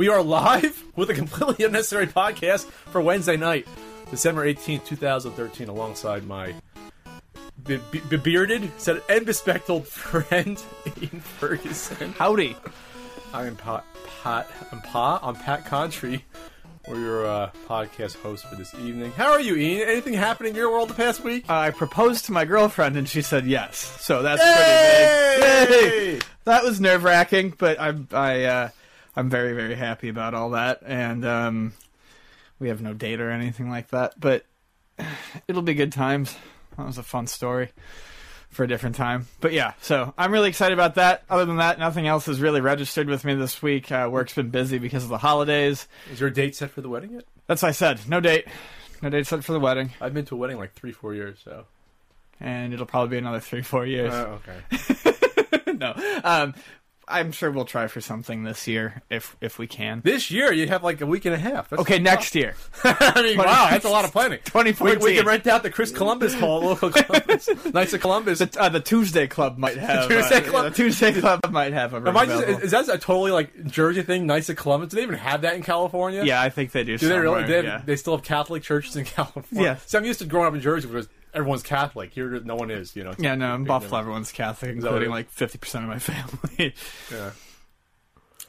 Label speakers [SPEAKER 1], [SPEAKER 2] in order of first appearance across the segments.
[SPEAKER 1] We are live with a completely unnecessary podcast for Wednesday night, December 18th, 2013, alongside my be- be- bearded said, and bespectacled friend, Ian Ferguson.
[SPEAKER 2] Howdy.
[SPEAKER 1] I am Pat, Pat, I'm Pa, I'm Pat Contri. We're your uh, podcast host for this evening. How are you, Ian? Anything happen in your world the past week?
[SPEAKER 2] I proposed to my girlfriend and she said yes. So that's
[SPEAKER 1] Yay!
[SPEAKER 2] pretty big. Yay! That was nerve wracking, but I'm I uh, I'm very very happy about all that, and um, we have no date or anything like that, but it'll be good times. That was a fun story for a different time, but yeah. So I'm really excited about that. Other than that, nothing else has really registered with me this week. Uh, work's been busy because of the holidays.
[SPEAKER 1] Is your date set for the wedding yet?
[SPEAKER 2] That's what I said. No date. No date set for the wedding,
[SPEAKER 1] I've been to a wedding like three, four years, so.
[SPEAKER 2] and it'll probably be another three four years.
[SPEAKER 1] Oh, okay.
[SPEAKER 2] no. Um, I'm sure we'll try for something this year if if we can.
[SPEAKER 1] This year, you have like a week and a half. That's
[SPEAKER 2] Okay, next year,
[SPEAKER 1] I mean, wow, that's a lot of planning.
[SPEAKER 2] 2014.
[SPEAKER 1] We, we can rent out the Chris Columbus Hall, local Columbus, Knights of Columbus.
[SPEAKER 2] the, uh, the Tuesday Club might have.
[SPEAKER 1] Tuesday
[SPEAKER 2] uh,
[SPEAKER 1] Club.
[SPEAKER 2] The Tuesday Club might have a
[SPEAKER 1] Am I just,
[SPEAKER 2] available.
[SPEAKER 1] is that a totally like Jersey thing? Knights of Columbus? Do they even have that in California?
[SPEAKER 2] yeah, I think they do.
[SPEAKER 1] Do they really? They, have-
[SPEAKER 2] yeah.
[SPEAKER 1] they still have Catholic churches in California.
[SPEAKER 2] Yeah.
[SPEAKER 1] See, I'm used to growing up in Jersey because everyone's Catholic. Here, no one is. You know.
[SPEAKER 2] yeah, no, in Buffalo, everyone's Catholic, including like 50% of my family.
[SPEAKER 1] Yeah.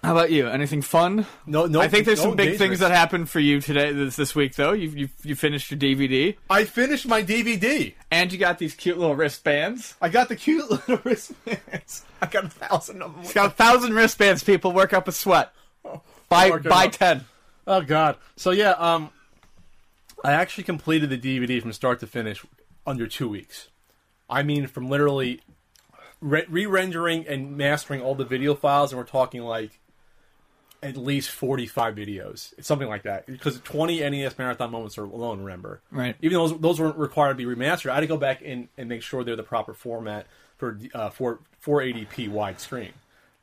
[SPEAKER 2] How about you? Anything fun?
[SPEAKER 1] No, no.
[SPEAKER 2] I think there's
[SPEAKER 1] no
[SPEAKER 2] some big things that happened for you today, this, this week, though. You, you you finished your DVD,
[SPEAKER 1] I finished my DVD.
[SPEAKER 2] and you got these cute little wristbands.
[SPEAKER 1] I got the cute little wristbands. I got a thousand of them.
[SPEAKER 2] Got a thousand wristbands. People work up a sweat. Buy
[SPEAKER 1] Work
[SPEAKER 2] buy
[SPEAKER 1] up.
[SPEAKER 2] ten.
[SPEAKER 1] Oh God! So yeah, um, I actually completed the DVD from start to finish under two weeks. I mean, from literally re- re-rendering and mastering all the video files, and we're talking like at least forty-five videos, it's something like that. Because twenty NES marathon moments are alone. Remember,
[SPEAKER 2] Right.
[SPEAKER 1] Even though those, those weren't required to be remastered, I had to go back in and make sure they're the proper format for uh, for 480p widescreen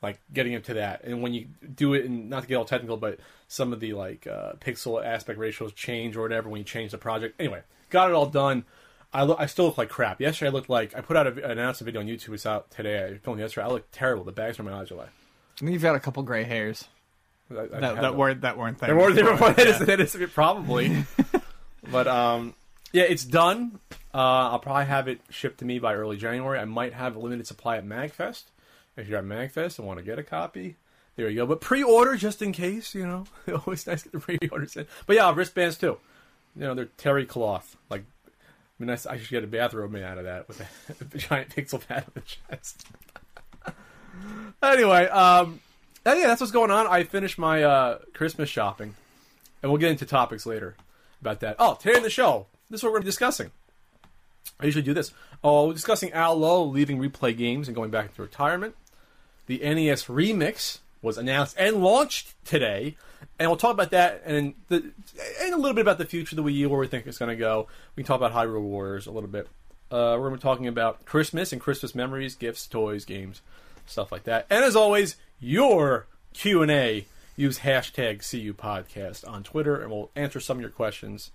[SPEAKER 1] like getting into that and when you do it and not to get all technical but some of the like uh, pixel aspect ratios change or whatever when you change the project anyway got it all done I, look, I still look like crap yesterday I looked like I put out a, an announcement video on YouTube it's out today I filmed yesterday I look terrible the bags from my eyes are like
[SPEAKER 2] you've got a couple gray hairs
[SPEAKER 1] I, I
[SPEAKER 2] that, that weren't that weren't there.
[SPEAKER 1] More
[SPEAKER 2] before.
[SPEAKER 1] That is, that is probably. but um, yeah, it's done. Uh, I'll probably have it shipped to me by early January. I might have a limited supply at Magfest. If you're at Magfest and want to get a copy, there you go. But pre-order just in case. You know, always nice to get the pre-orders in. But yeah, wristbands too. You know, they're terry cloth. Like, I mean, I, I should get a bathrobe made out of that with a, a giant pixel pad on the chest. anyway, um, yeah, that's what's going on. I finished my uh, Christmas shopping, and we'll get into topics later about that. Oh, today in the show, this is what we're discussing. I usually do this. Oh, we're discussing Al Lowe leaving replay games and going back into retirement. The NES Remix was announced and launched today, and we'll talk about that and the and a little bit about the future of the Wii U, where we think it's going to go. We can talk about Hyrule Warriors a little bit. Uh, we're going to be talking about Christmas and Christmas memories, gifts, toys, games, stuff like that. And as always, your Q and A. Use hashtag CU Podcast on Twitter, and we'll answer some of your questions.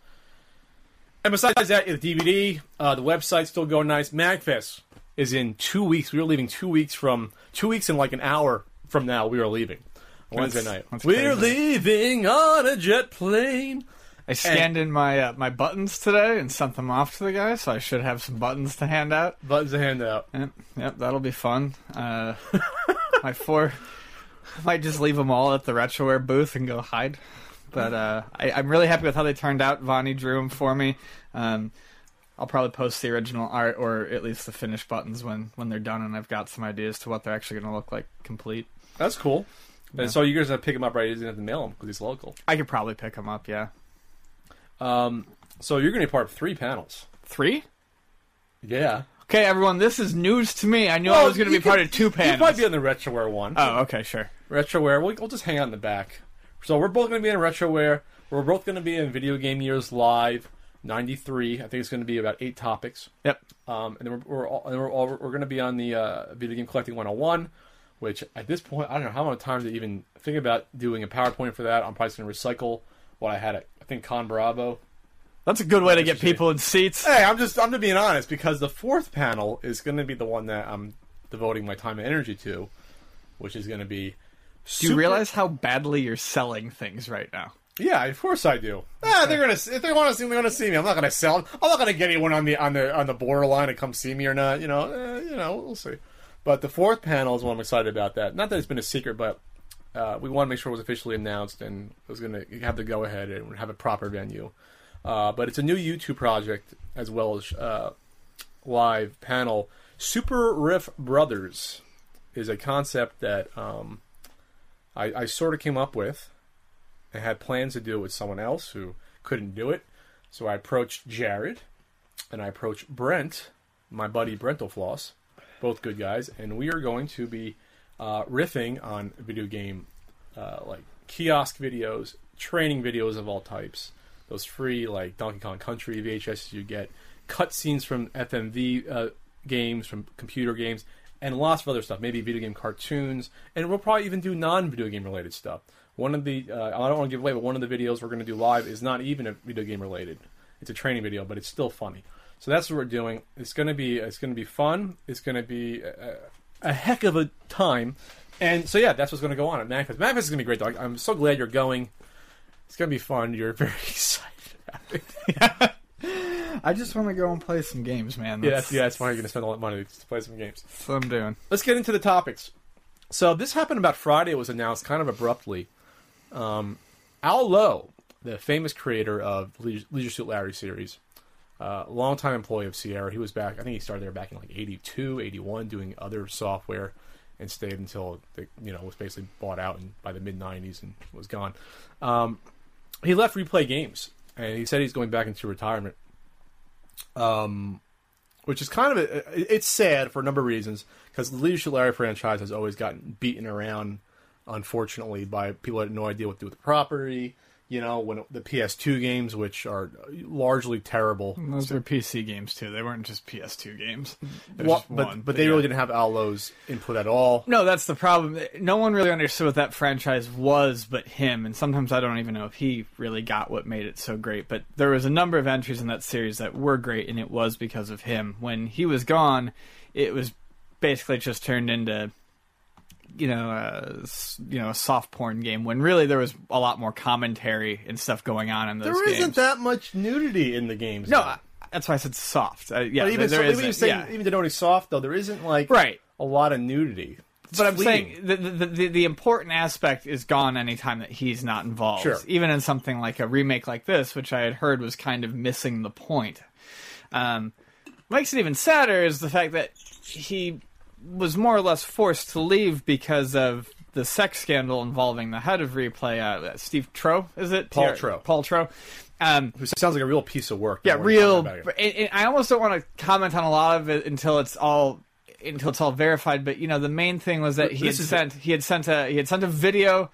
[SPEAKER 1] And besides that, the DVD, uh, the website's still going nice. Magfest is in two weeks. We are leaving two weeks from two weeks in like an hour from now. We are leaving Wednesday night.
[SPEAKER 2] that's
[SPEAKER 1] We're
[SPEAKER 2] crazy.
[SPEAKER 1] leaving on a jet plane.
[SPEAKER 2] I scanned in my uh, my buttons today and sent them off to the guy, so I should have some buttons to hand out.
[SPEAKER 1] Buttons to hand out.
[SPEAKER 2] Yep, yep, that'll be fun. Uh, my four, I might just leave them all at the RetroWare booth and go hide. But uh, I, I'm really happy with how they turned out. Vonnie drew them for me. Um, I'll probably post the original art or at least the finished buttons when when they're done, and I've got some ideas to what they're actually going to look like complete.
[SPEAKER 1] That's cool. And so you guys have to pick him up, right? You didn't have to mail him because he's local.
[SPEAKER 2] I could probably pick him up. Yeah,
[SPEAKER 1] Um, so you're going to be part of three panels.
[SPEAKER 2] three.
[SPEAKER 1] Yeah.
[SPEAKER 2] Okay, everyone, this is news to me. I knew I was going to be part of two
[SPEAKER 1] You
[SPEAKER 2] panels.
[SPEAKER 1] might be on the retroware one.
[SPEAKER 2] Oh, okay, sure.
[SPEAKER 1] Retroware. We'll, we'll just hang out in the back. So we're both going to be in Retroware. We're both going to be in Video Game Years Live '93. I think it's going to be about eight topics.
[SPEAKER 2] Yep.
[SPEAKER 1] Um, and then we're we're, all, and we're, all, we're going to be on the uh, Video Game Collecting 101, which at this point I don't know how much time to even think about doing a PowerPoint for that. I'm probably going to recycle what I had at I think Con Bravo.
[SPEAKER 2] That's a good way to get people in seats.
[SPEAKER 1] Hey, I'm just I'm just being honest because the fourth panel is going to be the one that I'm devoting my time and energy to, which is going to be.
[SPEAKER 2] Do you realize how badly you're selling things right now?
[SPEAKER 1] Yeah, of course I do. Ah, they're gonna if they want to see, they're gonna see me. I'm not gonna sell. them. I'm not gonna get anyone on the on the on the borderline to come see me or not. You know, eh, you know, we'll see. But the fourth panel is what I'm excited about. That not that it's been a secret, but uh, we want to make sure it was officially announced and it was gonna have the go ahead and have a proper venue. Uh, but it's a new YouTube project as well as uh, live panel. Super Riff Brothers is a concept that um, I, I sort of came up with. I had plans to do it with someone else who couldn't do it. So I approached Jared and I approached Brent, my buddy Brentalfloss, both good guys, and we are going to be uh, riffing on video game uh, like kiosk videos, training videos of all types, those free like Donkey Kong Country VHS you get, cutscenes from FMV uh, games, from computer games, and lots of other stuff. Maybe video game cartoons, and we'll probably even do non-video game related stuff. One of the uh, I don't want to give away, but one of the videos we're going to do live is not even a video game related. It's a training video, but it's still funny. So that's what we're doing. It's going to be it's going to be fun. It's going to be a, a heck of a time. And so yeah, that's what's going to go on at Magfest. Magfest is going to be great. Though. I'm so glad you're going. It's going to be fun. You're very excited. it.
[SPEAKER 2] I just want to go and play some games, man.
[SPEAKER 1] yeah, that's, yeah, that's why you're going to spend all that money to play some games.
[SPEAKER 2] that's what I'm doing.
[SPEAKER 1] Let's get into the topics. So this happened about Friday. It was announced kind of abruptly. Um, Al Lowe, the famous creator of Leisure Suit Larry series, uh, longtime employee of Sierra. He was back. I think he started there back in like 82, 81, doing other software, and stayed until they, you know was basically bought out and by the mid 90s and was gone. Um, he left Replay Games, and he said he's going back into retirement. Um, which is kind of a, it's sad for a number of reasons because the Leisure Suit Larry franchise has always gotten beaten around, unfortunately, by people that had no idea what to do with the property. You know, when it, the PS2 games, which are largely terrible,
[SPEAKER 2] Those were PC games too. They weren't just PS2 games.
[SPEAKER 1] Well, but
[SPEAKER 2] one,
[SPEAKER 1] but they
[SPEAKER 2] yeah.
[SPEAKER 1] really didn't have Al Lowe's input at all.
[SPEAKER 2] No, that's the problem. No one really understood what that franchise was but him, and sometimes I don't even know if he really got what made it so great. But there was a number of entries in that series that were great, and it was because of him. When he was gone, it was basically just turned into you know, you know, a soft porn game. When really there was a lot more commentary and stuff going on in those
[SPEAKER 1] There
[SPEAKER 2] games.
[SPEAKER 1] isn't that much nudity in the games.
[SPEAKER 2] no. I- that's why I said soft. Uh, yeah,
[SPEAKER 1] but even
[SPEAKER 2] there
[SPEAKER 1] so, even
[SPEAKER 2] isn't-
[SPEAKER 1] you say
[SPEAKER 2] yeah.
[SPEAKER 1] even soft though, there isn't like
[SPEAKER 2] right.
[SPEAKER 1] a lot of nudity. It's
[SPEAKER 2] But I'm saying the, the, the the important aspect is gone anytime that he's not involved.
[SPEAKER 1] Sure.
[SPEAKER 2] Even in something like a remake like this, which I had heard was kind of missing the point. Um, what makes it even sadder is the fact that he was more or less forced to leave because of the sex scandal involving the head of Replay, uh, Steve Trowe, is it?
[SPEAKER 1] Paul Trowe.
[SPEAKER 2] Paul Trowe. Um,
[SPEAKER 1] Who sounds like a real piece of work.
[SPEAKER 2] yeah, real. And, and I almost don't want to comment on a lot of it until it's all until it's all verified. But you know, the main thing was that he
[SPEAKER 1] This
[SPEAKER 2] had sent he had sent a he had sent a video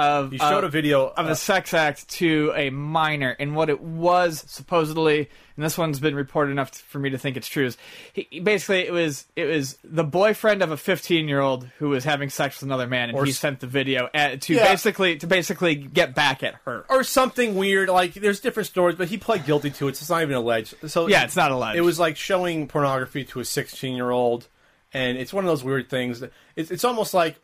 [SPEAKER 2] of
[SPEAKER 1] You showed
[SPEAKER 2] uh,
[SPEAKER 1] a video
[SPEAKER 2] of
[SPEAKER 1] uh,
[SPEAKER 2] a sex act to a minor, and what it was supposedly, and this one's been reported enough for me to think it's true. Is he, basically it was it was the boyfriend of a 15 year old who was having sex with another man, and
[SPEAKER 1] Or
[SPEAKER 2] he sent the video at, to
[SPEAKER 1] Yeah.
[SPEAKER 2] basically to basically get back at her.
[SPEAKER 1] or something weird. Like there's different stories, but he pled guilty to it. So it's not even alleged. So
[SPEAKER 2] Yeah, it's not alleged.
[SPEAKER 1] It was like showing pornography to a 16 year old, and it's one of those weird things. That, it's it's almost like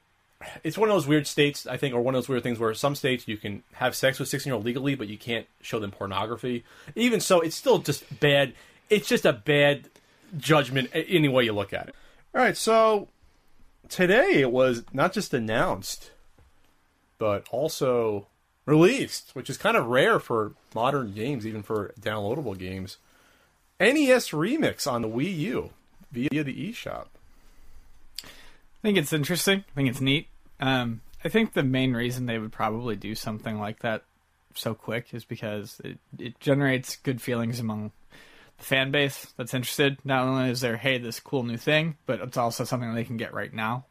[SPEAKER 1] it's one of those weird states, I think, or one of those weird things where some states you can have sex with 16 year old legally, but you can't show them pornography. Even so, it's still just bad. It's just a bad judgment any way you look at it. All right, so today it was not just announced, but also released, which is kind of rare for modern games, even for downloadable games. NES Remix on the Wii U via the eShop.
[SPEAKER 2] I think it's interesting. I think it's neat. Um, I think the main reason they would probably do something like that so quick is because it, it generates good feelings among the fan base that's interested. Not only is there, hey, this cool new thing, but it's also something they can get right now.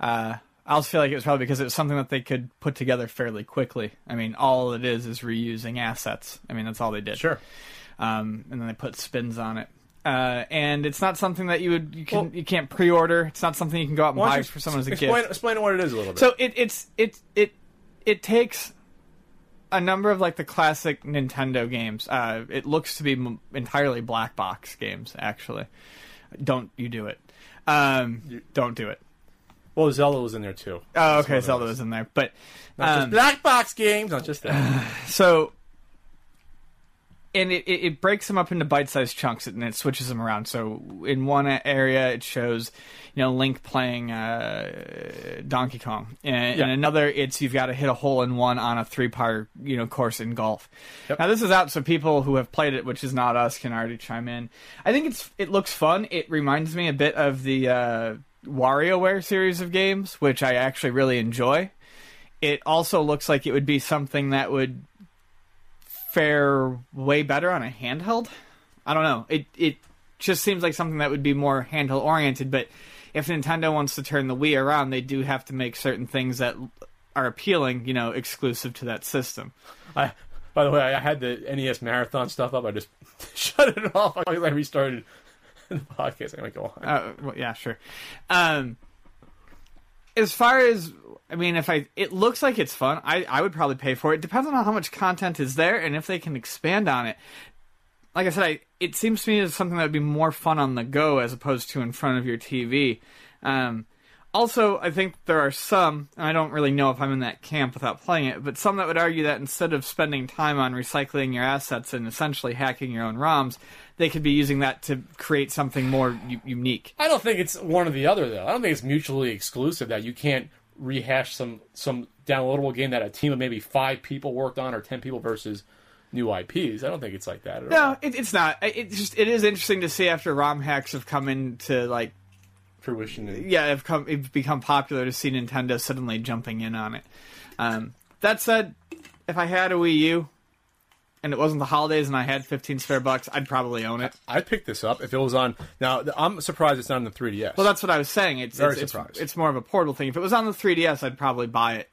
[SPEAKER 2] Uh, I also feel like it was probably because it was something that they could put together fairly quickly. I mean, all it is is reusing assets. I mean, that's all they did.
[SPEAKER 1] Sure.
[SPEAKER 2] Um, and then they put spins on it. Uh, and it's not something that you would you can
[SPEAKER 1] Well-
[SPEAKER 2] you can't pre-order. It's not something you can go out and buy
[SPEAKER 1] you
[SPEAKER 2] for someone as a
[SPEAKER 1] explain,
[SPEAKER 2] gift.
[SPEAKER 1] Explain what it is a little bit.
[SPEAKER 2] So it, it's it it it takes a number of like the classic Nintendo games. Uh, it looks to be m- entirely black box games. Actually, don't you do it? Um, don't do it.
[SPEAKER 1] well, Zelda was in there too.
[SPEAKER 2] Oh, okay, Zelda
[SPEAKER 1] was.
[SPEAKER 2] in there, but
[SPEAKER 1] Not just
[SPEAKER 2] um,
[SPEAKER 1] black box games, not just that.
[SPEAKER 2] so and it, it, breaks them up into bite-sized chunks and it switches them around. So in one area it shows you know link playing uh, donkey kong. And
[SPEAKER 1] Yeah.
[SPEAKER 2] in another it's you've got to hit a hole in one on a three-part you know course in golf.
[SPEAKER 1] Yep.
[SPEAKER 2] now this is out so people who have played it which is not us can already chime in. I think it's it looks fun. It reminds me a bit of the uh, WarioWare series of games which i actually really enjoy. It also looks like it would be something that would fare way better on a handheld. I don't know. It it just seems like something that would be more handheld oriented. But if Nintendo wants to turn the Wii around, they do have to make certain things that are appealing, you know, exclusive to that system.
[SPEAKER 1] I, by the way, I had the NES marathon stuff up. I just shut it off. I restarted the podcast. I'm gonna go on.
[SPEAKER 2] Uh, well, yeah, sure. Um, as far as I mean, if I it looks like it's fun, I I would probably pay for it. Depends on how much content is there and if they can expand on it. Like I said, I, it seems to me as something that would be more fun on the go as opposed to in front of your TV. Um, also, I think there are some, and I don't really know if I'm in that camp without playing it, but some that would argue that instead of spending time on recycling your assets and essentially hacking your own ROMs, they could be using that to create something more u- unique.
[SPEAKER 1] I don't think it's one or the other though. I don't think it's mutually exclusive that you can't rehash some some downloadable game that a team of maybe five people worked on or ten people versus new IPs. I don't think it's like that at all.
[SPEAKER 2] No, it, it's not. It- It's just it is interesting to see after ROM hacks have come into like
[SPEAKER 1] Fruition. And,
[SPEAKER 2] yeah, have come it's become popular to see Nintendo suddenly jumping in on it. Um, that said, if I had a Wii U and it wasn't the holidays and I had 15 spare bucks, I'd probably own it.
[SPEAKER 1] I'd pick this up if it was on. Now I'm surprised it's not on the 3DS.
[SPEAKER 2] Well, that's what I was saying. It's
[SPEAKER 1] Very
[SPEAKER 2] it's, it's,
[SPEAKER 1] surprised.
[SPEAKER 2] it's more of a portable thing. If it was on the 3DS, I'd probably buy it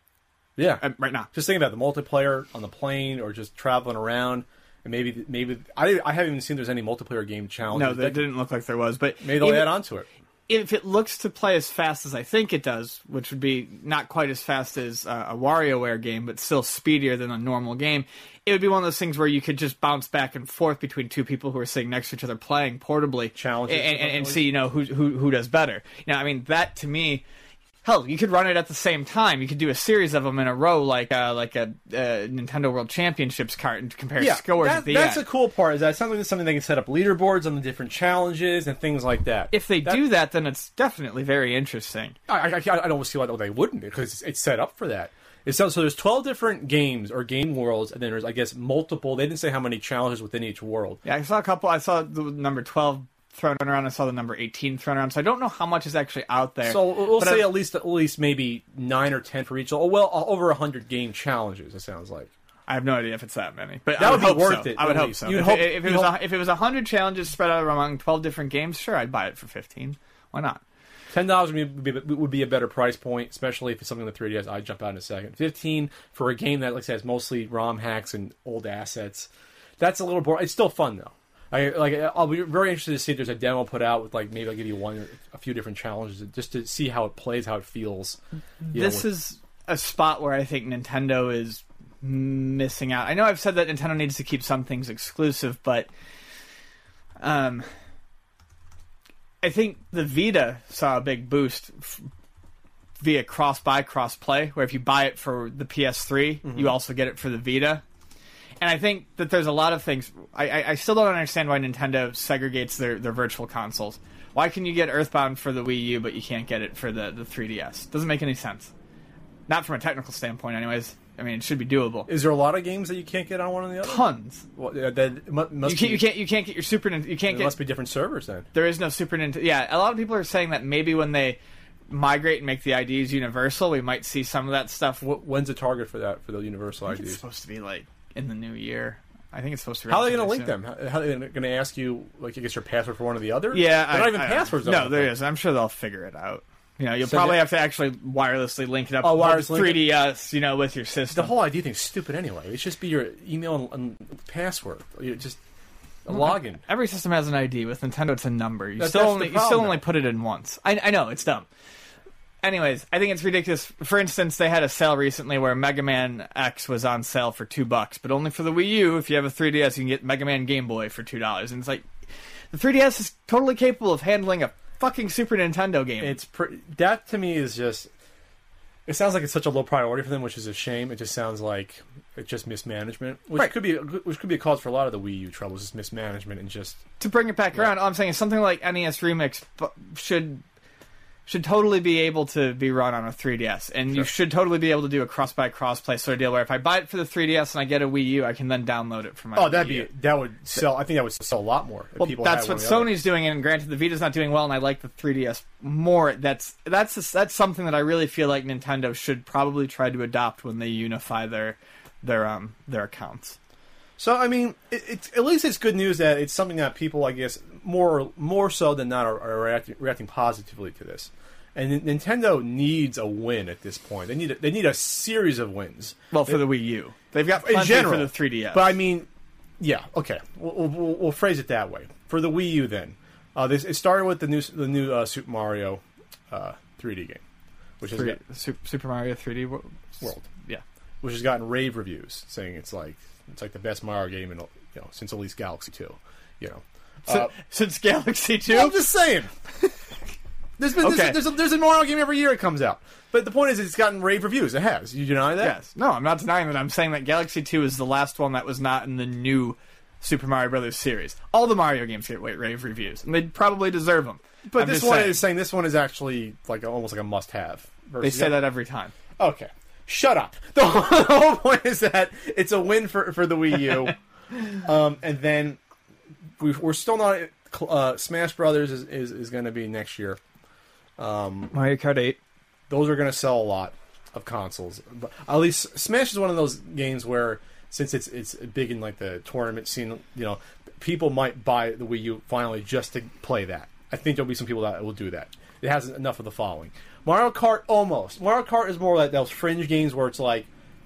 [SPEAKER 1] yeah.
[SPEAKER 2] uh, right now.
[SPEAKER 1] just thinking about the multiplayer on the plane or just traveling around, and maybe maybe I, I haven't even seen there's any multiplayer game challenge.
[SPEAKER 2] No, that
[SPEAKER 1] that
[SPEAKER 2] didn't look like there was, but
[SPEAKER 1] maybe they'll
[SPEAKER 2] even-
[SPEAKER 1] add on to it.
[SPEAKER 2] If it looks to play as fast as I think it does, which would be not quite as fast as uh, a WarioWare game, but still speedier than a normal game, it would be one of those things where you could just bounce back and forth between two people who are sitting next to each other playing portably,
[SPEAKER 1] Challenges
[SPEAKER 2] and, and, and see you know who who who does better. Now, I mean that to me. Hell, you could run it at the same time. You could do a series of them in a row, like uh, like a uh, Nintendo World Championships cart, and compare scores
[SPEAKER 1] that-
[SPEAKER 2] at the
[SPEAKER 1] that's
[SPEAKER 2] end.
[SPEAKER 1] the cool part. Is that it sounds like something they can set up leaderboards on the different challenges and things like that.
[SPEAKER 2] if they
[SPEAKER 1] That-
[SPEAKER 2] do that, then it's definitely very interesting.
[SPEAKER 1] I, I, I don't see why they wouldn't because it's, it's set up for that. It's so, so there's 12 different games or game worlds, and then there's I guess multiple. They didn't say how many challenges within each world.
[SPEAKER 2] Yeah, I saw a couple. I saw the number twelve thrown around. I saw the number eighteen thrown around. So I don't know how much is actually out there.
[SPEAKER 1] So we'll
[SPEAKER 2] But
[SPEAKER 1] say
[SPEAKER 2] I-
[SPEAKER 1] at least at least maybe nine or ten for each. Oh well, uh, over hundred game challenges. It sounds like.
[SPEAKER 2] I have no idea if it's that many, but
[SPEAKER 1] That
[SPEAKER 2] I
[SPEAKER 1] would
[SPEAKER 2] would,
[SPEAKER 1] be worth
[SPEAKER 2] so.
[SPEAKER 1] it,
[SPEAKER 2] I would hope
[SPEAKER 1] least.
[SPEAKER 2] so.
[SPEAKER 1] You'd
[SPEAKER 2] If,
[SPEAKER 1] hope-
[SPEAKER 2] it, if it was
[SPEAKER 1] hope-
[SPEAKER 2] a, if it was hundred challenges spread out among twelve different games, sure, I'd buy it for fifteen. Why not?
[SPEAKER 1] Ten dollars would be, would be a better price point, especially if it's something the 3DS. I'd jump out in a second. Fifteen for a game that, like I said, has mostly ROM hacks and old assets. That's a little boring. It's still fun though. I like. I'll be very interested to see if there's a demo put out with like maybe I'll give you one, a few different challenges just to see how it plays, how it feels. You know,
[SPEAKER 2] this
[SPEAKER 1] with-
[SPEAKER 2] is a spot where I think Nintendo is missing out. I know I've said that Nintendo needs to keep some things exclusive, but um, I think the Vita saw a big boost f- via cross buy, cross play, where if you buy it for the PS3, you also get it for the Vita. And I think that there's a lot of things. I, I, I still don't understand why Nintendo segregates their, their virtual consoles. Why can you get Earthbound for the Wii U, but you can't get it for the, the 3DS? Doesn't make any sense. Not from a technical standpoint, anyways. I mean, it should be doable.
[SPEAKER 1] Is there a lot of games that you can't get on one or the other?
[SPEAKER 2] Tons.
[SPEAKER 1] Well, that must
[SPEAKER 2] You can't,
[SPEAKER 1] be,
[SPEAKER 2] you can't. You can't get your Super. Nintendo. You can't
[SPEAKER 1] It
[SPEAKER 2] get.
[SPEAKER 1] must be different servers then.
[SPEAKER 2] There is no Super Nintendo. Yeah, a lot of people are saying that maybe when they migrate and make the IDs universal, we might see some of that stuff.
[SPEAKER 1] Wh- When's the target for that for the universal
[SPEAKER 2] I think it's supposed to be like in the new year. I think it's supposed to. be
[SPEAKER 1] How are they going to link
[SPEAKER 2] soon.
[SPEAKER 1] them? How, how are they going to ask you, like, I guess your password for one or the other?
[SPEAKER 2] Yeah,
[SPEAKER 1] they're
[SPEAKER 2] I-
[SPEAKER 1] not even
[SPEAKER 2] I-
[SPEAKER 1] passwords.
[SPEAKER 2] No, there is. I'm sure they'll figure it out. You know, you'll probably have to actually wirelessly link it up
[SPEAKER 1] Oh, wireless
[SPEAKER 2] 3DS, you know, with your system.
[SPEAKER 1] The whole idea thing's stupid anyway. It should just be your email and, and password. You just a login.
[SPEAKER 2] Every system has an ID. With Nintendo, it's a number. You still
[SPEAKER 1] that's
[SPEAKER 2] only you still only put it in once. I, I know it's dumb. Anyways, I think it's ridiculous. For instance, they had a sale recently where Mega Man X was on sale for two bucks, but only for the Wii U. If you have a 3DS, you can get Mega Man Game Boy for two dollars. And it's like the 3DS is totally capable of handling a fucking Super Nintendo game.
[SPEAKER 1] It's pre- that to me is just. It sounds like it's such a low priority for them, which is a shame. It just sounds like it's just mismanagement, which
[SPEAKER 2] Right.
[SPEAKER 1] could be which could be a cause for a lot of the Wii U troubles. Is mismanagement and just
[SPEAKER 2] to bring it back around, all I'm saying is something like NES Remix should should totally be able to be run on a 3DS, and you should totally be able to do a cross buy cross play sort of deal where if I buy it for the 3DS and I get a Wii U, I can then download it for my.
[SPEAKER 1] oh,
[SPEAKER 2] Wii
[SPEAKER 1] that'd
[SPEAKER 2] U.
[SPEAKER 1] be that would sell. I think that would sell a lot more.
[SPEAKER 2] Well,
[SPEAKER 1] people
[SPEAKER 2] that's what. Sony's doing, and granted, the Vita's not doing well, and I like the 3DS more. That's that's that's something that I really feel like Nintendo should probably try to adopt when they unify their their um their accounts.
[SPEAKER 1] So I mean, it, it's at least it's good news that it's something that people, I guess, more more so than not, are, are reacting, reacting positively to this. And Nintendo needs a win at this point. They need a, they need a series of wins.
[SPEAKER 2] Well, for the Wii U, they've got
[SPEAKER 1] in general
[SPEAKER 2] for the 3DS.
[SPEAKER 1] But I mean, yeah, okay, we'll, we'll, we'll phrase it that way. For the Wii U, then uh, this it started with the new the new uh, Super Mario uh, 3D game, which has
[SPEAKER 2] Three-
[SPEAKER 1] got,
[SPEAKER 2] Su- Super Mario 3D wo-
[SPEAKER 1] World.
[SPEAKER 2] Yeah.
[SPEAKER 1] which has gotten rave reviews, saying it's like it's like the best Mario game in you know since at least Galaxy Two. You know, Uh,
[SPEAKER 2] since Galaxy 2?
[SPEAKER 1] I'm just saying. There's been
[SPEAKER 2] Okay.
[SPEAKER 1] there's, there's, a, there's a Mario game every year it comes out, but the point is it's gotten rave reviews. It has. You deny that?
[SPEAKER 2] yes. No, I'm not denying that. I'm saying that Galaxy 2 is the last one that was not in the new Super Mario Brothers series. All the Mario games get wa- rave reviews, and they probably deserve them.
[SPEAKER 1] But
[SPEAKER 2] I'm
[SPEAKER 1] this one
[SPEAKER 2] saying.
[SPEAKER 1] is saying this one is actually like almost like a must-have.
[SPEAKER 2] They say that every time.
[SPEAKER 1] Okay, shut up. The whole, the whole point is that it's a win for for the Wii U, um, and then we we're still not. Uh, Smash Brothers is is, is going to be next year.
[SPEAKER 2] Mario Kart 8.
[SPEAKER 1] those are going to sell a lot of consoles. But at least Smash is one of those games where since it's it's big in like the tournament scene, you know, people might buy the Wii U finally just to play that. I think there'll be some people that will do that. It has enough of the following. Mario Kart almost. Mario Kart is more like those fringe games where it's like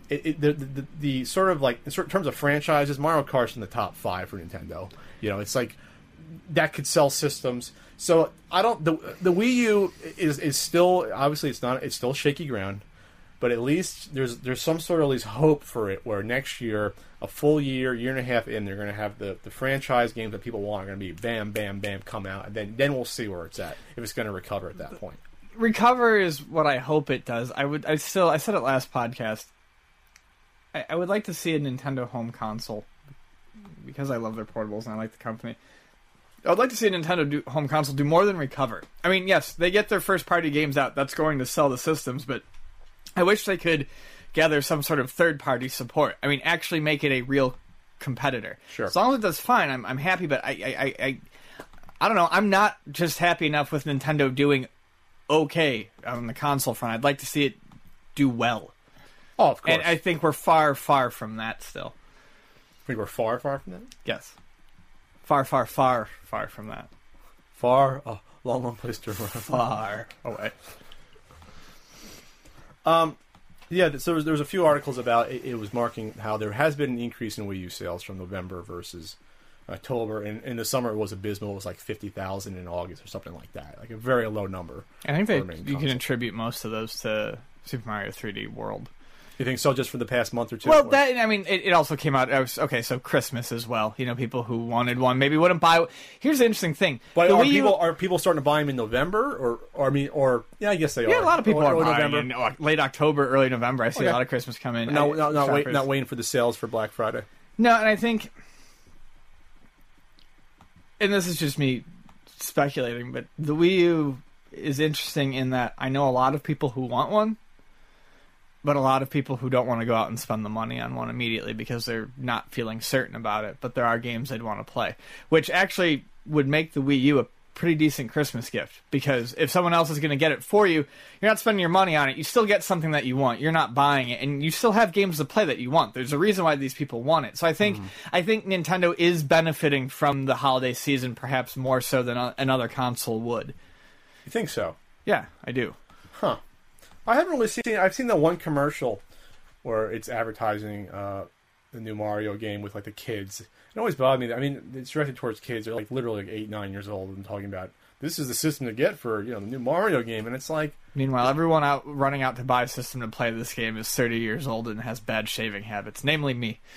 [SPEAKER 1] it, it, the, the, the sort of like in terms of franchises, Mario Kart's in the top five for Nintendo. You know, it's like that could sell systems. So I don't. The the Wii U is is still obviously it's not it's still shaky ground, but at least there's there's some sort of at least hope for it. Where next year, a full year, year and a half in, they're going to have the, the franchise games that people want are going to be bam, bam, bam come out, and then then we'll see where it's at if it's going to recover at that point.
[SPEAKER 2] Recover is what I hope it does. I would. I still. I said it last podcast. I, I would like to see a Nintendo home console because I love their portables and I like the company. I would like to see a Nintendo do, home console do more than recover. I mean, yes, they get their first party games out. That's going to sell the systems, but I wish they could gather some sort of third party support. I mean, actually make it a real competitor.
[SPEAKER 1] Sure.
[SPEAKER 2] As long as it does fine, I'm, I'm happy. But I, I, I, I, I don't know. I'm not just happy enough with Nintendo doing okay on the console front. I'd like to see it do well,
[SPEAKER 1] Oh, of course.
[SPEAKER 2] and I think we're far, far from that still.
[SPEAKER 1] Think we're far, far from that.
[SPEAKER 2] Yes, far, far, far, far from that.
[SPEAKER 1] Far, a long, long place to run.
[SPEAKER 2] Far away.
[SPEAKER 1] Um, yeah, so there was, there was a few articles about it, it was marking how there has been an increase in Wii U sales from November versus October. And in the summer, it was abysmal. It was like 50,000 in August or something like that. Like a very low number.
[SPEAKER 2] I think they
[SPEAKER 1] for a main
[SPEAKER 2] you can attribute most of those to Super Mario 3D World.
[SPEAKER 1] You think so just for the past month or two?
[SPEAKER 2] Well, that I mean, it, it also came out. Was, okay, so Christmas as well. You know, people who wanted one maybe wouldn't buy. Here's the interesting thing:
[SPEAKER 1] But
[SPEAKER 2] the
[SPEAKER 1] are
[SPEAKER 2] Wii U-
[SPEAKER 1] people are people starting to buy them in November or, or I mean or yeah I guess they are
[SPEAKER 2] yeah, a lot of people
[SPEAKER 1] Or-
[SPEAKER 2] are buying
[SPEAKER 1] November.
[SPEAKER 2] in uh, late October, early November. I see
[SPEAKER 1] Okay.
[SPEAKER 2] a lot of Christmas coming. in.
[SPEAKER 1] No, no, not, wait, not waiting for the sales for Black Friday.
[SPEAKER 2] No, and I think, and this is just me speculating, but the Wii U is interesting in that I know a lot of people who want one, but a lot of people who don't want to go out and spend the money on one immediately because they're not feeling certain about it. But there are games they'd want to play, which actually would make the Wii U a pretty decent Christmas gift because if someone else is going to get it for you, you're not spending your money on it. You still get something that you want. You're not buying it, and you still have games to play that you want. There's a reason why these people want it. So I think mm-hmm. I think Nintendo is benefiting from the holiday season perhaps more so than a- another console would.
[SPEAKER 1] You think so?
[SPEAKER 2] Yeah, I do.
[SPEAKER 1] Huh. I haven't really seen. I've seen that one commercial where it's advertising uh, the new Mario game with like the kids. It always bothered me. I mean, it's directed towards kids. They're like literally like eight, nine years old, and talking about this is the system to get for you know the new Mario game, and it's like
[SPEAKER 2] Meanwhile, everyone out running out to buy a system to play this game is 30 years old and has bad shaving habits, namely me.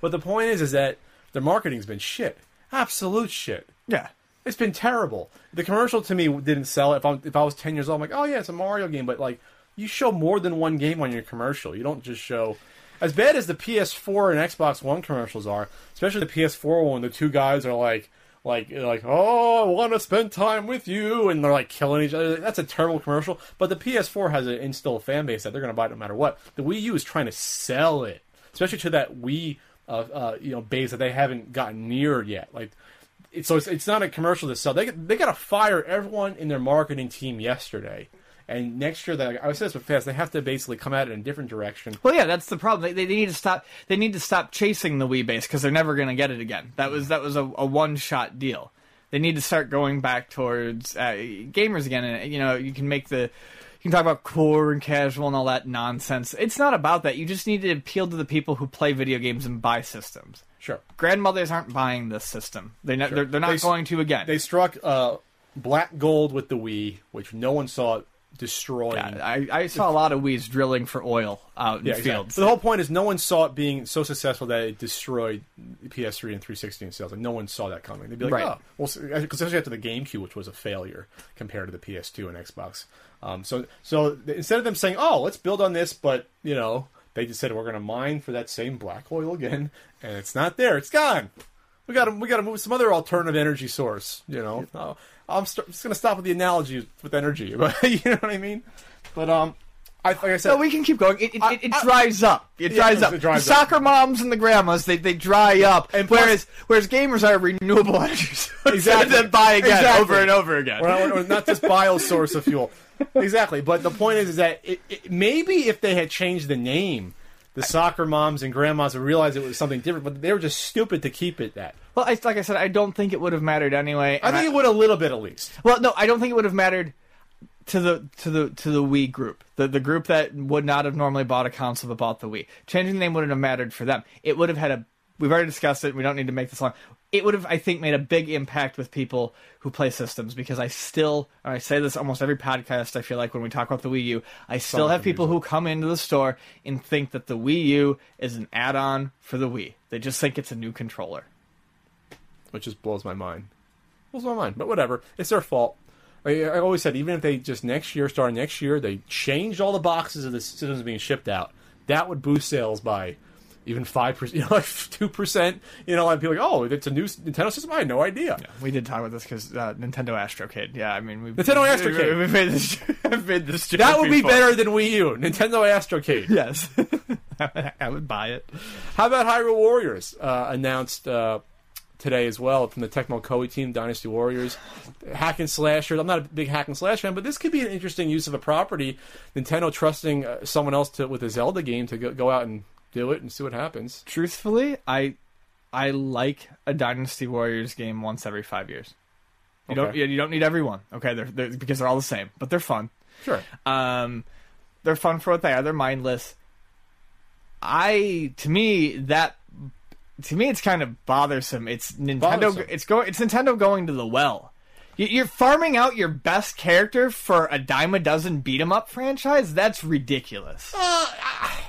[SPEAKER 1] But the point is, is that the marketing's been shit, absolute shit.
[SPEAKER 2] Yeah.
[SPEAKER 1] It's been terrible. The commercial to me didn't sell. If I if I was ten years old, I'm like, oh yeah, it's a Mario game. But like, you show more than one game on your commercial. You don't just show. As bad as the PS4 and Xbox One commercials are, especially the PS4 one, the two guys are like, like, like, oh, I want to spend time with you, and they're like killing each other. That's a terrible commercial. But the PS4 has an instill fan base that they're going to buy it no matter what. The Wii U is trying to sell it, especially to that Wii, uh, uh, you know, base that they haven't gotten near yet. Like, so it's, it's not a commercial to sell. They they got to fire everyone in their marketing team yesterday, and next year, they, I said this with fast. They have to basically come at it in a different direction.
[SPEAKER 2] Well, yeah, that's the problem. They, they need to stop. They need to stop chasing the Wii base because they're never going to get it again. That was that was a, a one shot deal. They need to start going back towards uh, gamers again. And you know, you can make the you can talk about core and casual and all that nonsense. It's not about that. You just need to appeal to the people who play video games and buy systems.
[SPEAKER 1] Sure,
[SPEAKER 2] Grandmothers aren't buying this system. They're not, they're, they're not
[SPEAKER 1] They
[SPEAKER 2] going to again.
[SPEAKER 1] they struck uh, black gold with the Wii, which no one saw it destroying.
[SPEAKER 2] Yeah, I, I saw a lot of Wii's drilling for oil out in
[SPEAKER 1] Yeah,
[SPEAKER 2] the
[SPEAKER 1] exactly.
[SPEAKER 2] fields.
[SPEAKER 1] But the whole point is, no one saw it being so successful that it destroyed PS3 and 360 in sales. Like, no one saw that coming. They'd be like,
[SPEAKER 2] Right.
[SPEAKER 1] oh, well, because especially after the GameCube, which was a failure compared to the PS2 and Xbox. Um, so, so instead of them saying, oh, let's build on this, but you know, they just said we're going to mine for that same black oil again, and it's not there. It's gone. We got to we got to move some other alternative energy source. You know, Oh, I'm st- just going to stop with the analogy with energy, but you know what I mean. But um, I like I said,
[SPEAKER 2] No, we can keep going. It, it,
[SPEAKER 1] I-
[SPEAKER 2] it, it
[SPEAKER 1] I-
[SPEAKER 2] dries up. It
[SPEAKER 1] Yeah,
[SPEAKER 2] dries
[SPEAKER 1] it
[SPEAKER 2] up.
[SPEAKER 1] dries
[SPEAKER 2] the
[SPEAKER 1] up.
[SPEAKER 2] soccer moms and the grandmas, they, they dry up.
[SPEAKER 1] And plus-
[SPEAKER 2] whereas whereas gamers are renewable energy sources
[SPEAKER 1] Exactly.
[SPEAKER 2] that buy again
[SPEAKER 1] Exactly.
[SPEAKER 2] over and over again.
[SPEAKER 1] We're not, we're not just bio source of fuel. Exactly. But the point is, is that it, it, maybe if they had changed the name, the soccer moms and grandmas would realize it was something different. But they were just stupid to keep it that.
[SPEAKER 2] Well, I, like I said, I don't think it would have mattered anyway.
[SPEAKER 1] I
[SPEAKER 2] and
[SPEAKER 1] think it would a little bit at least.
[SPEAKER 2] Well, no, I don't think it would have mattered to the to the to the Wii group, the the group that would not have normally bought a console but bought the Wii. Changing the name wouldn't have mattered for them. It would have had a. We've already discussed it. We don't need to make this long. It would have, I think, made a big impact with people who play systems because I still, and I say this almost every podcast. I feel like when we talk about the Wii U, I still have people who come into the store and think that the Wii U is an add-on for the Wii. They just think it's a new controller.
[SPEAKER 1] Which just blows my mind. Blows my mind, but whatever. It's their fault. I, I always said, even if they just next year, starting next year, they changed all the boxes of the systems being shipped out, that would boost sales by even five percent, you know, like two percent. You know, I'd be like, oh, it's a new Nintendo system. I had no idea.
[SPEAKER 2] We did talk about this because uh, Nintendo Kid. Yeah, I mean, we
[SPEAKER 1] Nintendo Astrocade.
[SPEAKER 2] We've made this. We've made this.
[SPEAKER 1] That would be
[SPEAKER 2] before.
[SPEAKER 1] better than Wii U. Nintendo Astro Kid.
[SPEAKER 2] Yes, I would buy it.
[SPEAKER 1] How about Hyrule Warriors? Uh, announced uh, today as well from the Tecmo Koei team, Dynasty Warriors. Hack and slasher. I'm not a big hack and slash fan, but this could be an interesting use of a property. Nintendo trusting uh, someone else to with a Zelda game to go, go out and do it and see what happens.
[SPEAKER 2] Truthfully, I I like a Dynasty Warriors game once every five years. You don't you don't need every one, okay? They're, they're because they're all the same, but they're fun.
[SPEAKER 1] Sure.
[SPEAKER 2] Um, they're fun for what they are. They're mindless. I to me that to me it's kind of bothersome. It's Nintendo.
[SPEAKER 1] Bothersome.
[SPEAKER 2] It's going. It's Nintendo going to the well. You- You're farming out your best character for a dime a dozen beat 'em up franchise. That's ridiculous.
[SPEAKER 1] Uh,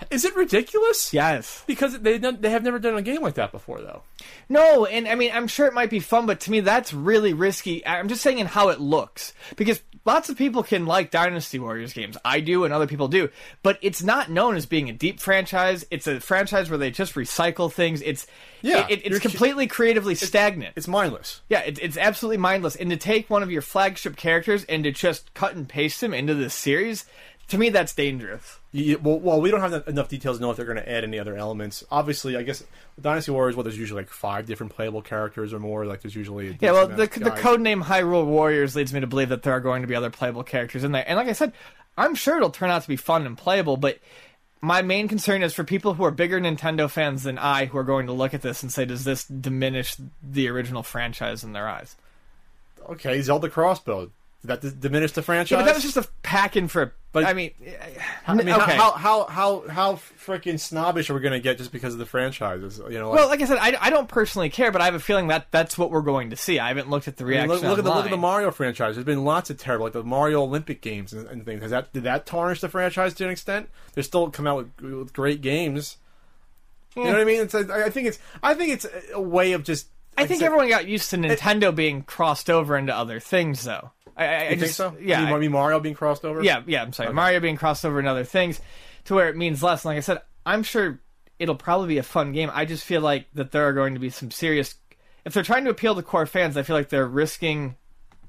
[SPEAKER 1] is it ridiculous?
[SPEAKER 2] Yes.
[SPEAKER 1] Because they they have never done a game like that before, though.
[SPEAKER 2] No, and I mean, I'm sure it might be fun, but to me, that's really risky. I'm just saying in how it looks. Because lots of people can like Dynasty Warriors games. I do, and other people do. But it's not known as being a deep franchise. It's a franchise where they just recycle things. It's
[SPEAKER 1] Yeah,
[SPEAKER 2] it, it- it's completely creatively stagnant.
[SPEAKER 1] It's mindless.
[SPEAKER 2] yeah, it, it's absolutely mindless. And to take one of your flagship characters and to just cut and paste him into this series, to me, that's dangerous.
[SPEAKER 1] You- well, well, we don't have enough details to know if they're going to add any other elements. Obviously, I guess Dynasty Warriors, well, there's usually like five different playable characters or more. Like there's usually
[SPEAKER 2] Yeah, well, the, the code name Hyrule Warriors leads me to believe that there are going to be other playable characters in there. And like I said, I'm sure it'll turn out to be fun and playable, but my main concern is for people who are bigger Nintendo fans than I who are going to look at this and say, does this diminish the original franchise in their eyes?
[SPEAKER 1] Okay, Zelda Crossbow. Did that d- diminish the
[SPEAKER 2] Yeah,
[SPEAKER 1] franchise?
[SPEAKER 2] but that was just a packing for.
[SPEAKER 1] But-
[SPEAKER 2] I mean,
[SPEAKER 1] I mean,
[SPEAKER 2] okay.
[SPEAKER 1] how how how how freaking snobbish are we going to get just because of the franchises? You know, like,
[SPEAKER 2] well, like I said, I, I don't personally care, but I have a feeling that that's what we're going to see. I haven't looked at the
[SPEAKER 1] I mean,
[SPEAKER 2] reaction.
[SPEAKER 1] look, look at the look at the. Mario franchise. There's been lots of terrible, like the Mario Olympic games and, and things. Has that did that tarnish the franchise to an extent? They still come out with, with great games. You know hmm. what I mean? It's a, I think it's I think it's a way of just.
[SPEAKER 2] I think everyone got used to Nintendo being crossed over into other things, though. I, I, I
[SPEAKER 1] think
[SPEAKER 2] just,
[SPEAKER 1] so?
[SPEAKER 2] Yeah,
[SPEAKER 1] You
[SPEAKER 2] I-
[SPEAKER 1] mean Mario being crossed over?
[SPEAKER 2] yeah, yeah. I'm sorry, Mario being crossed over into other things, to where it means less. And like I said, I'm sure it'll probably be a fun game. I just feel like that there are going to be some serious. If they're trying to appeal to core fans, I feel like they're risking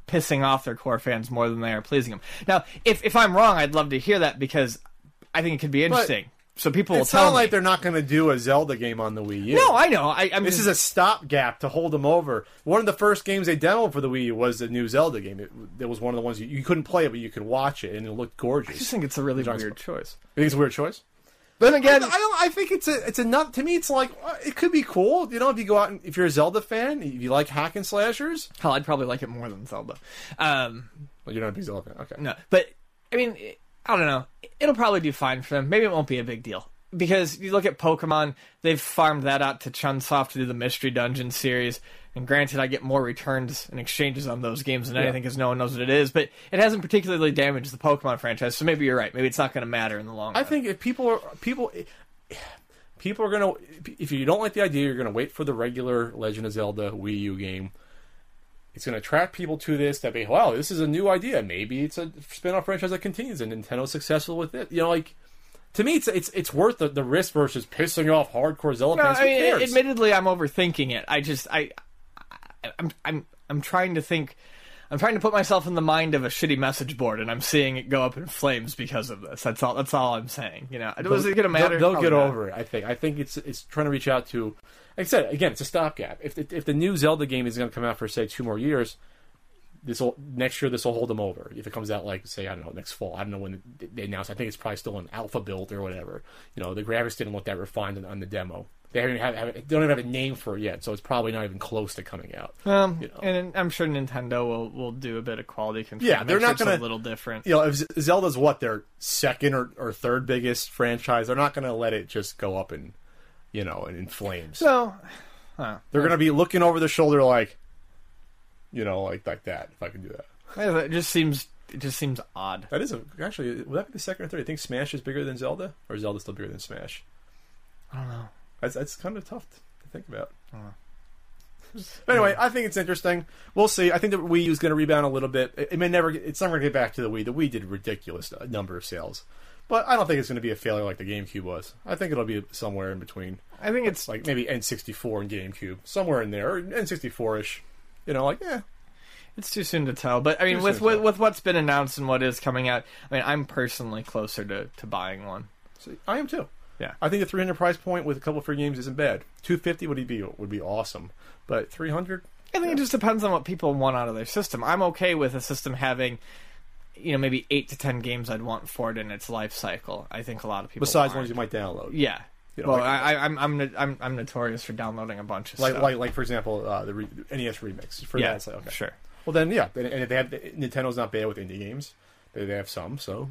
[SPEAKER 2] pissing off their core fans more than they are pleasing them. Now, if if I'm wrong, I'd love to hear that because I think it could be interesting. So people will
[SPEAKER 1] It's
[SPEAKER 2] tell
[SPEAKER 1] not
[SPEAKER 2] me.
[SPEAKER 1] like they're not going to do a Zelda game on the Wii U.
[SPEAKER 2] no, I know. I, I'm
[SPEAKER 1] This is a stopgap to hold them over. One of the first games they demoed for the Wii U was the new Zelda game. It, it was one of the ones you, you couldn't play it, but you could watch it, and it looked gorgeous.
[SPEAKER 2] I just think it's a really
[SPEAKER 1] John's-
[SPEAKER 2] weird choice.
[SPEAKER 1] You think it's a weird choice?
[SPEAKER 2] Then
[SPEAKER 1] I,
[SPEAKER 2] again,
[SPEAKER 1] don't- I think it's a it's enough to me. It's like uh, it could be cool, you know, if you go out and if you're a Zelda fan, if you like hack and slashers.
[SPEAKER 2] hell, I'd probably like it more than Zelda. Um,
[SPEAKER 1] Well, you're not a big Zelda fan, okay?
[SPEAKER 2] No, but I mean, I don't know. It'll probably do fine for them. Maybe it won't be a big deal because you look at Pokemon; they've farmed that out to Chunsoft to do the Mystery Dungeon series. And granted, I get more returns and exchanges on those games than anything because no one knows what it is. But it hasn't particularly damaged the Pokemon franchise, so maybe you're right. Maybe it's not going to matter in the long run
[SPEAKER 1] I
[SPEAKER 2] run.
[SPEAKER 1] think if people are people people are gonna if you don't like the idea, you're gonna wait for the regular Legend of Zelda Wii U game. It's gonna attract people to this. That be wow, this is a new idea. Maybe it's a spin-off franchise that continues, and Nintendo's successful with it. You know, like to me, it's it's it's worth the, the risk versus pissing off hardcore Zelda
[SPEAKER 2] No,
[SPEAKER 1] fans.
[SPEAKER 2] I
[SPEAKER 1] Who
[SPEAKER 2] mean,
[SPEAKER 1] cares?
[SPEAKER 2] admittedly, I'm overthinking it. I just, I, I, I'm, I'm, I'm trying to think. I'm trying to put myself in the mind of a shitty message board, and I'm seeing it go up in flames because of this. That's all. That's all I'm saying. You know, was it gonna matter?
[SPEAKER 1] They'll, they'll get oh,
[SPEAKER 2] not.
[SPEAKER 1] over it. I think. I think it's it's trying to reach out to. Like I said, again, it's a stopgap. If the, if the new Zelda game is going to come out for say two more years, this will next year this will hold them over. If it comes out like say I don't know next fall, I don't know when they announce. I think it's probably still an alpha build or whatever. You know, the graphics didn't look that refined on, on the demo. They haven't have, have they don't even have a name for it yet, so it's probably not even close to coming out.
[SPEAKER 2] Um,
[SPEAKER 1] you know.
[SPEAKER 2] and I'm sure Nintendo will will do a bit of quality control.
[SPEAKER 1] Yeah, they're not gonna-
[SPEAKER 2] a little different.
[SPEAKER 1] You know, if Zelda's what their second or, or third biggest franchise, they're not going to let it just go up in, you know, in, in flames.
[SPEAKER 2] So, huh.
[SPEAKER 1] They're gonna be looking over the shoulder like, you know, like like that. If I can do that,
[SPEAKER 2] Yeah, it just seems it just seems odd.
[SPEAKER 1] that is a, actually would that be the second or third? I think Smash is bigger than Zelda, or is Zelda still bigger than Smash?
[SPEAKER 2] I don't know.
[SPEAKER 1] That's that's kind of tough to think about. But anyway, I think it's interesting. We'll see. I think the Wii U is going to rebound a little bit. It, it may never. Get, it's never going to get back to the Wii. The Wii did a ridiculous uh, number of sales, but I don't think it's going to be a failure like the GameCube was. I think it'll be somewhere in between,
[SPEAKER 2] I think it's
[SPEAKER 1] like maybe N64 and GameCube, somewhere in there, or N64 ish. You know, like yeah,
[SPEAKER 2] It's too soon to tell, but I mean,
[SPEAKER 1] Too
[SPEAKER 2] with with, with what's been announced and what is coming out, I mean, I'm personally closer to, to buying one.
[SPEAKER 1] So I am too.
[SPEAKER 2] Yeah.
[SPEAKER 1] I think the 300 price point with a couple free games isn't bad. 250 would be would be awesome, but 300.
[SPEAKER 2] I think it just depends on what people want out of their system. I'm okay with a system having, you know, maybe eight to ten games I'd want for it in its life cycle. I think a lot of people
[SPEAKER 1] Besides
[SPEAKER 2] aren't.
[SPEAKER 1] ones you might download,
[SPEAKER 2] yeah.
[SPEAKER 1] You know,
[SPEAKER 2] well,
[SPEAKER 1] like-
[SPEAKER 2] I, I, I'm I'm I'm I'm notorious for downloading a bunch of
[SPEAKER 1] like
[SPEAKER 2] stuff.
[SPEAKER 1] like like for example, uh, the re- NES remix. For
[SPEAKER 2] yeah,
[SPEAKER 1] that, it's like okay.
[SPEAKER 2] sure.
[SPEAKER 1] Well then, yeah, and if they have Nintendo's not bad with indie games. They, they have some, so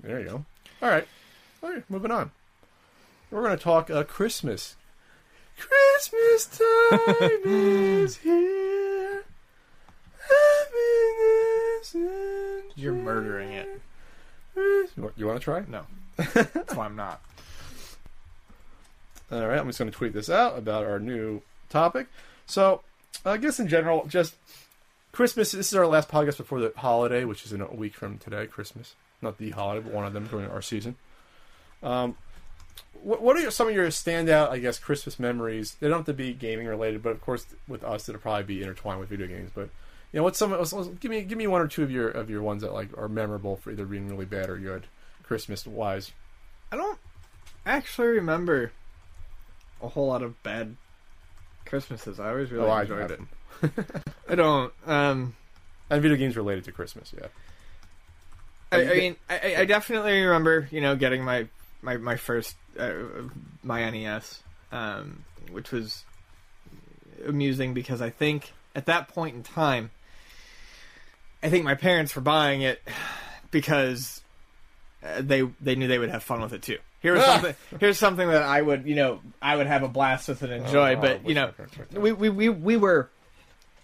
[SPEAKER 1] there you go. All right, all right, moving on. We're going to talk uh, Christmas. Christmas time is here.
[SPEAKER 2] You're murdering it.
[SPEAKER 1] You want to try?
[SPEAKER 2] No, that's why I'm not.
[SPEAKER 1] All right, I'm just going to tweet this out about our new topic. So, I guess in general, just Christmas. This is our last podcast before the holiday, which is in a week from today. Christmas, not the holiday, but one of them during our season. Um, what, what are your, some of your standout, I guess, Christmas memories? They don't have to be gaming related, but of course, with us, it'll probably be intertwined with video games. But you know, what's some? Give me, give me one or two of your of your ones that like are memorable for either being really bad or good, Christmas wise.
[SPEAKER 2] I don't actually remember a whole lot of bad Christmases. I always really
[SPEAKER 1] Oh,
[SPEAKER 2] enjoyed it. I don't. Um,
[SPEAKER 1] and video games related to Christmas. Yeah.
[SPEAKER 2] I, I mean, I, I definitely remember, you know, getting my my my first uh, my NES, um, which was amusing because I think at that point in time, I think my parents were buying it because uh, they they knew they would have fun with it too. Here's something. Here's something that I would, you know, I would have a blast with and enjoy.
[SPEAKER 1] Oh,
[SPEAKER 2] but you know,
[SPEAKER 1] my parents right there?
[SPEAKER 2] we we we, we were.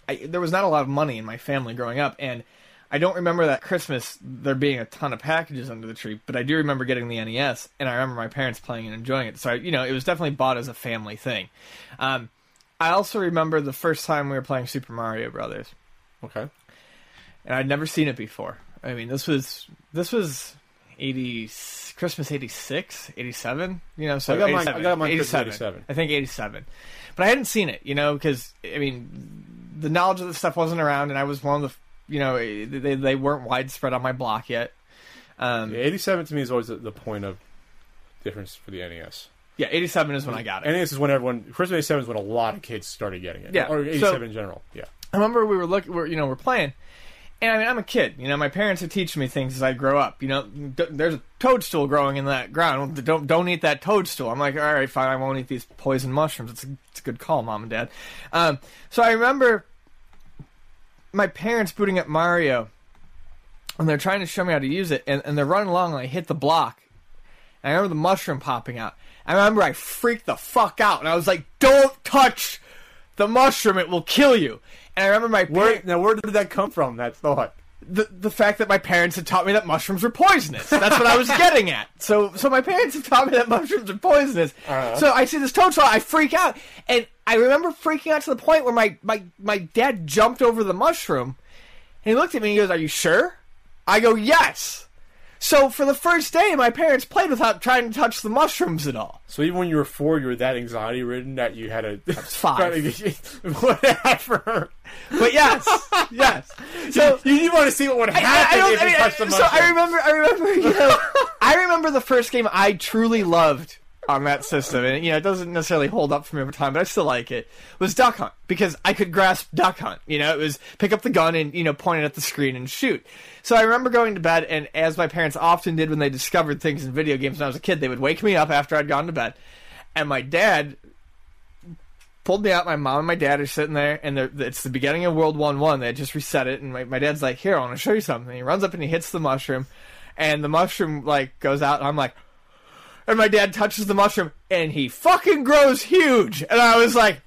[SPEAKER 2] I, there was not a lot of money in my family growing up, and I don't remember that Christmas there being a ton of packages under the tree. But I do remember getting the NES, and I remember my parents playing and enjoying it. So I, you know, it was definitely bought as a family thing. Um, I also remember the first time we were playing Super Mario Brothers
[SPEAKER 1] Okay.
[SPEAKER 2] and I'd never seen it before. I mean, this was this was eighty Christmas 86, 87, You know, so
[SPEAKER 1] I got mine-
[SPEAKER 2] 87,
[SPEAKER 1] I got mine Christmas 87.
[SPEAKER 2] I think eighty seven, but I hadn't seen it. You know, because I mean, the knowledge of this stuff wasn't around, and I was one of the you know they they weren't widespread on my block yet. Um,
[SPEAKER 1] Yeah, 87 to me is always the, the point of difference for the NES.
[SPEAKER 2] yeah, eighty seven is when I got it.
[SPEAKER 1] NES is when everyone Christmas 87 is when a lot of kids started getting it.
[SPEAKER 2] Yeah,
[SPEAKER 1] or
[SPEAKER 2] so-
[SPEAKER 1] 87 in general. Yeah.
[SPEAKER 2] I remember we were looking, we're, you know, we're playing, and I mean, I'm a kid. You know, my parents are teaching me things as I grow up. You know, d- there's a toadstool growing in that ground. Don't don't eat that toadstool. I'm like, all right, fine, I won't eat these poison mushrooms. It's a, it's a good call, mom and dad. Um, so I remember my parents booting up Mario, and they're trying to show me how to use it, and, and they're running along, and I hit the block. And I remember the mushroom popping out. I remember I freaked the fuck out, and I was like, "Don't touch the mushroom; it will kill you." And I remember my
[SPEAKER 1] Where,
[SPEAKER 2] par-
[SPEAKER 1] now, where did that come from, that thought?
[SPEAKER 2] the the fact that my parents had taught me that mushrooms were poisonous. That's what I was getting at. So so my parents had taught me that mushrooms are poisonous.
[SPEAKER 1] Uh-huh.
[SPEAKER 2] So I see this toadstool, I freak out, and I remember freaking out to the point where my my my dad jumped over the mushroom, and he looked at me and he goes, "Are you sure?" I go, "Yes." So for the first day, my parents played without trying to touch the mushrooms at all.
[SPEAKER 1] So even when you were four, you were that anxiety ridden that you had a
[SPEAKER 2] five.
[SPEAKER 1] Whatever.
[SPEAKER 2] But yes, yes. So
[SPEAKER 1] you, you want to see what would happen
[SPEAKER 2] I, I
[SPEAKER 1] if you
[SPEAKER 2] I mean,
[SPEAKER 1] touched the
[SPEAKER 2] so I remember, I remember, you know, I remember the first game I truly loved on that system, and you know, it doesn't necessarily hold up for me over time, but I still like it. Was Duck Hunt because I could grasp Duck Hunt. You know, it was pick up the gun and you know point it at the screen and shoot. So I remember going to bed, and as my parents often did when they discovered things in video games when I was a kid, they would wake me up after I'd gone to bed, and my dad pulled me out. My mom and my dad are sitting there, and they're, it's the beginning of World One One. They just reset it, and my, my dad's like, "Here, I want to show you something." And he runs up and he hits the mushroom, and the mushroom like goes out, and I'm like, and my dad touches the mushroom, and he fucking grows huge, and I was like,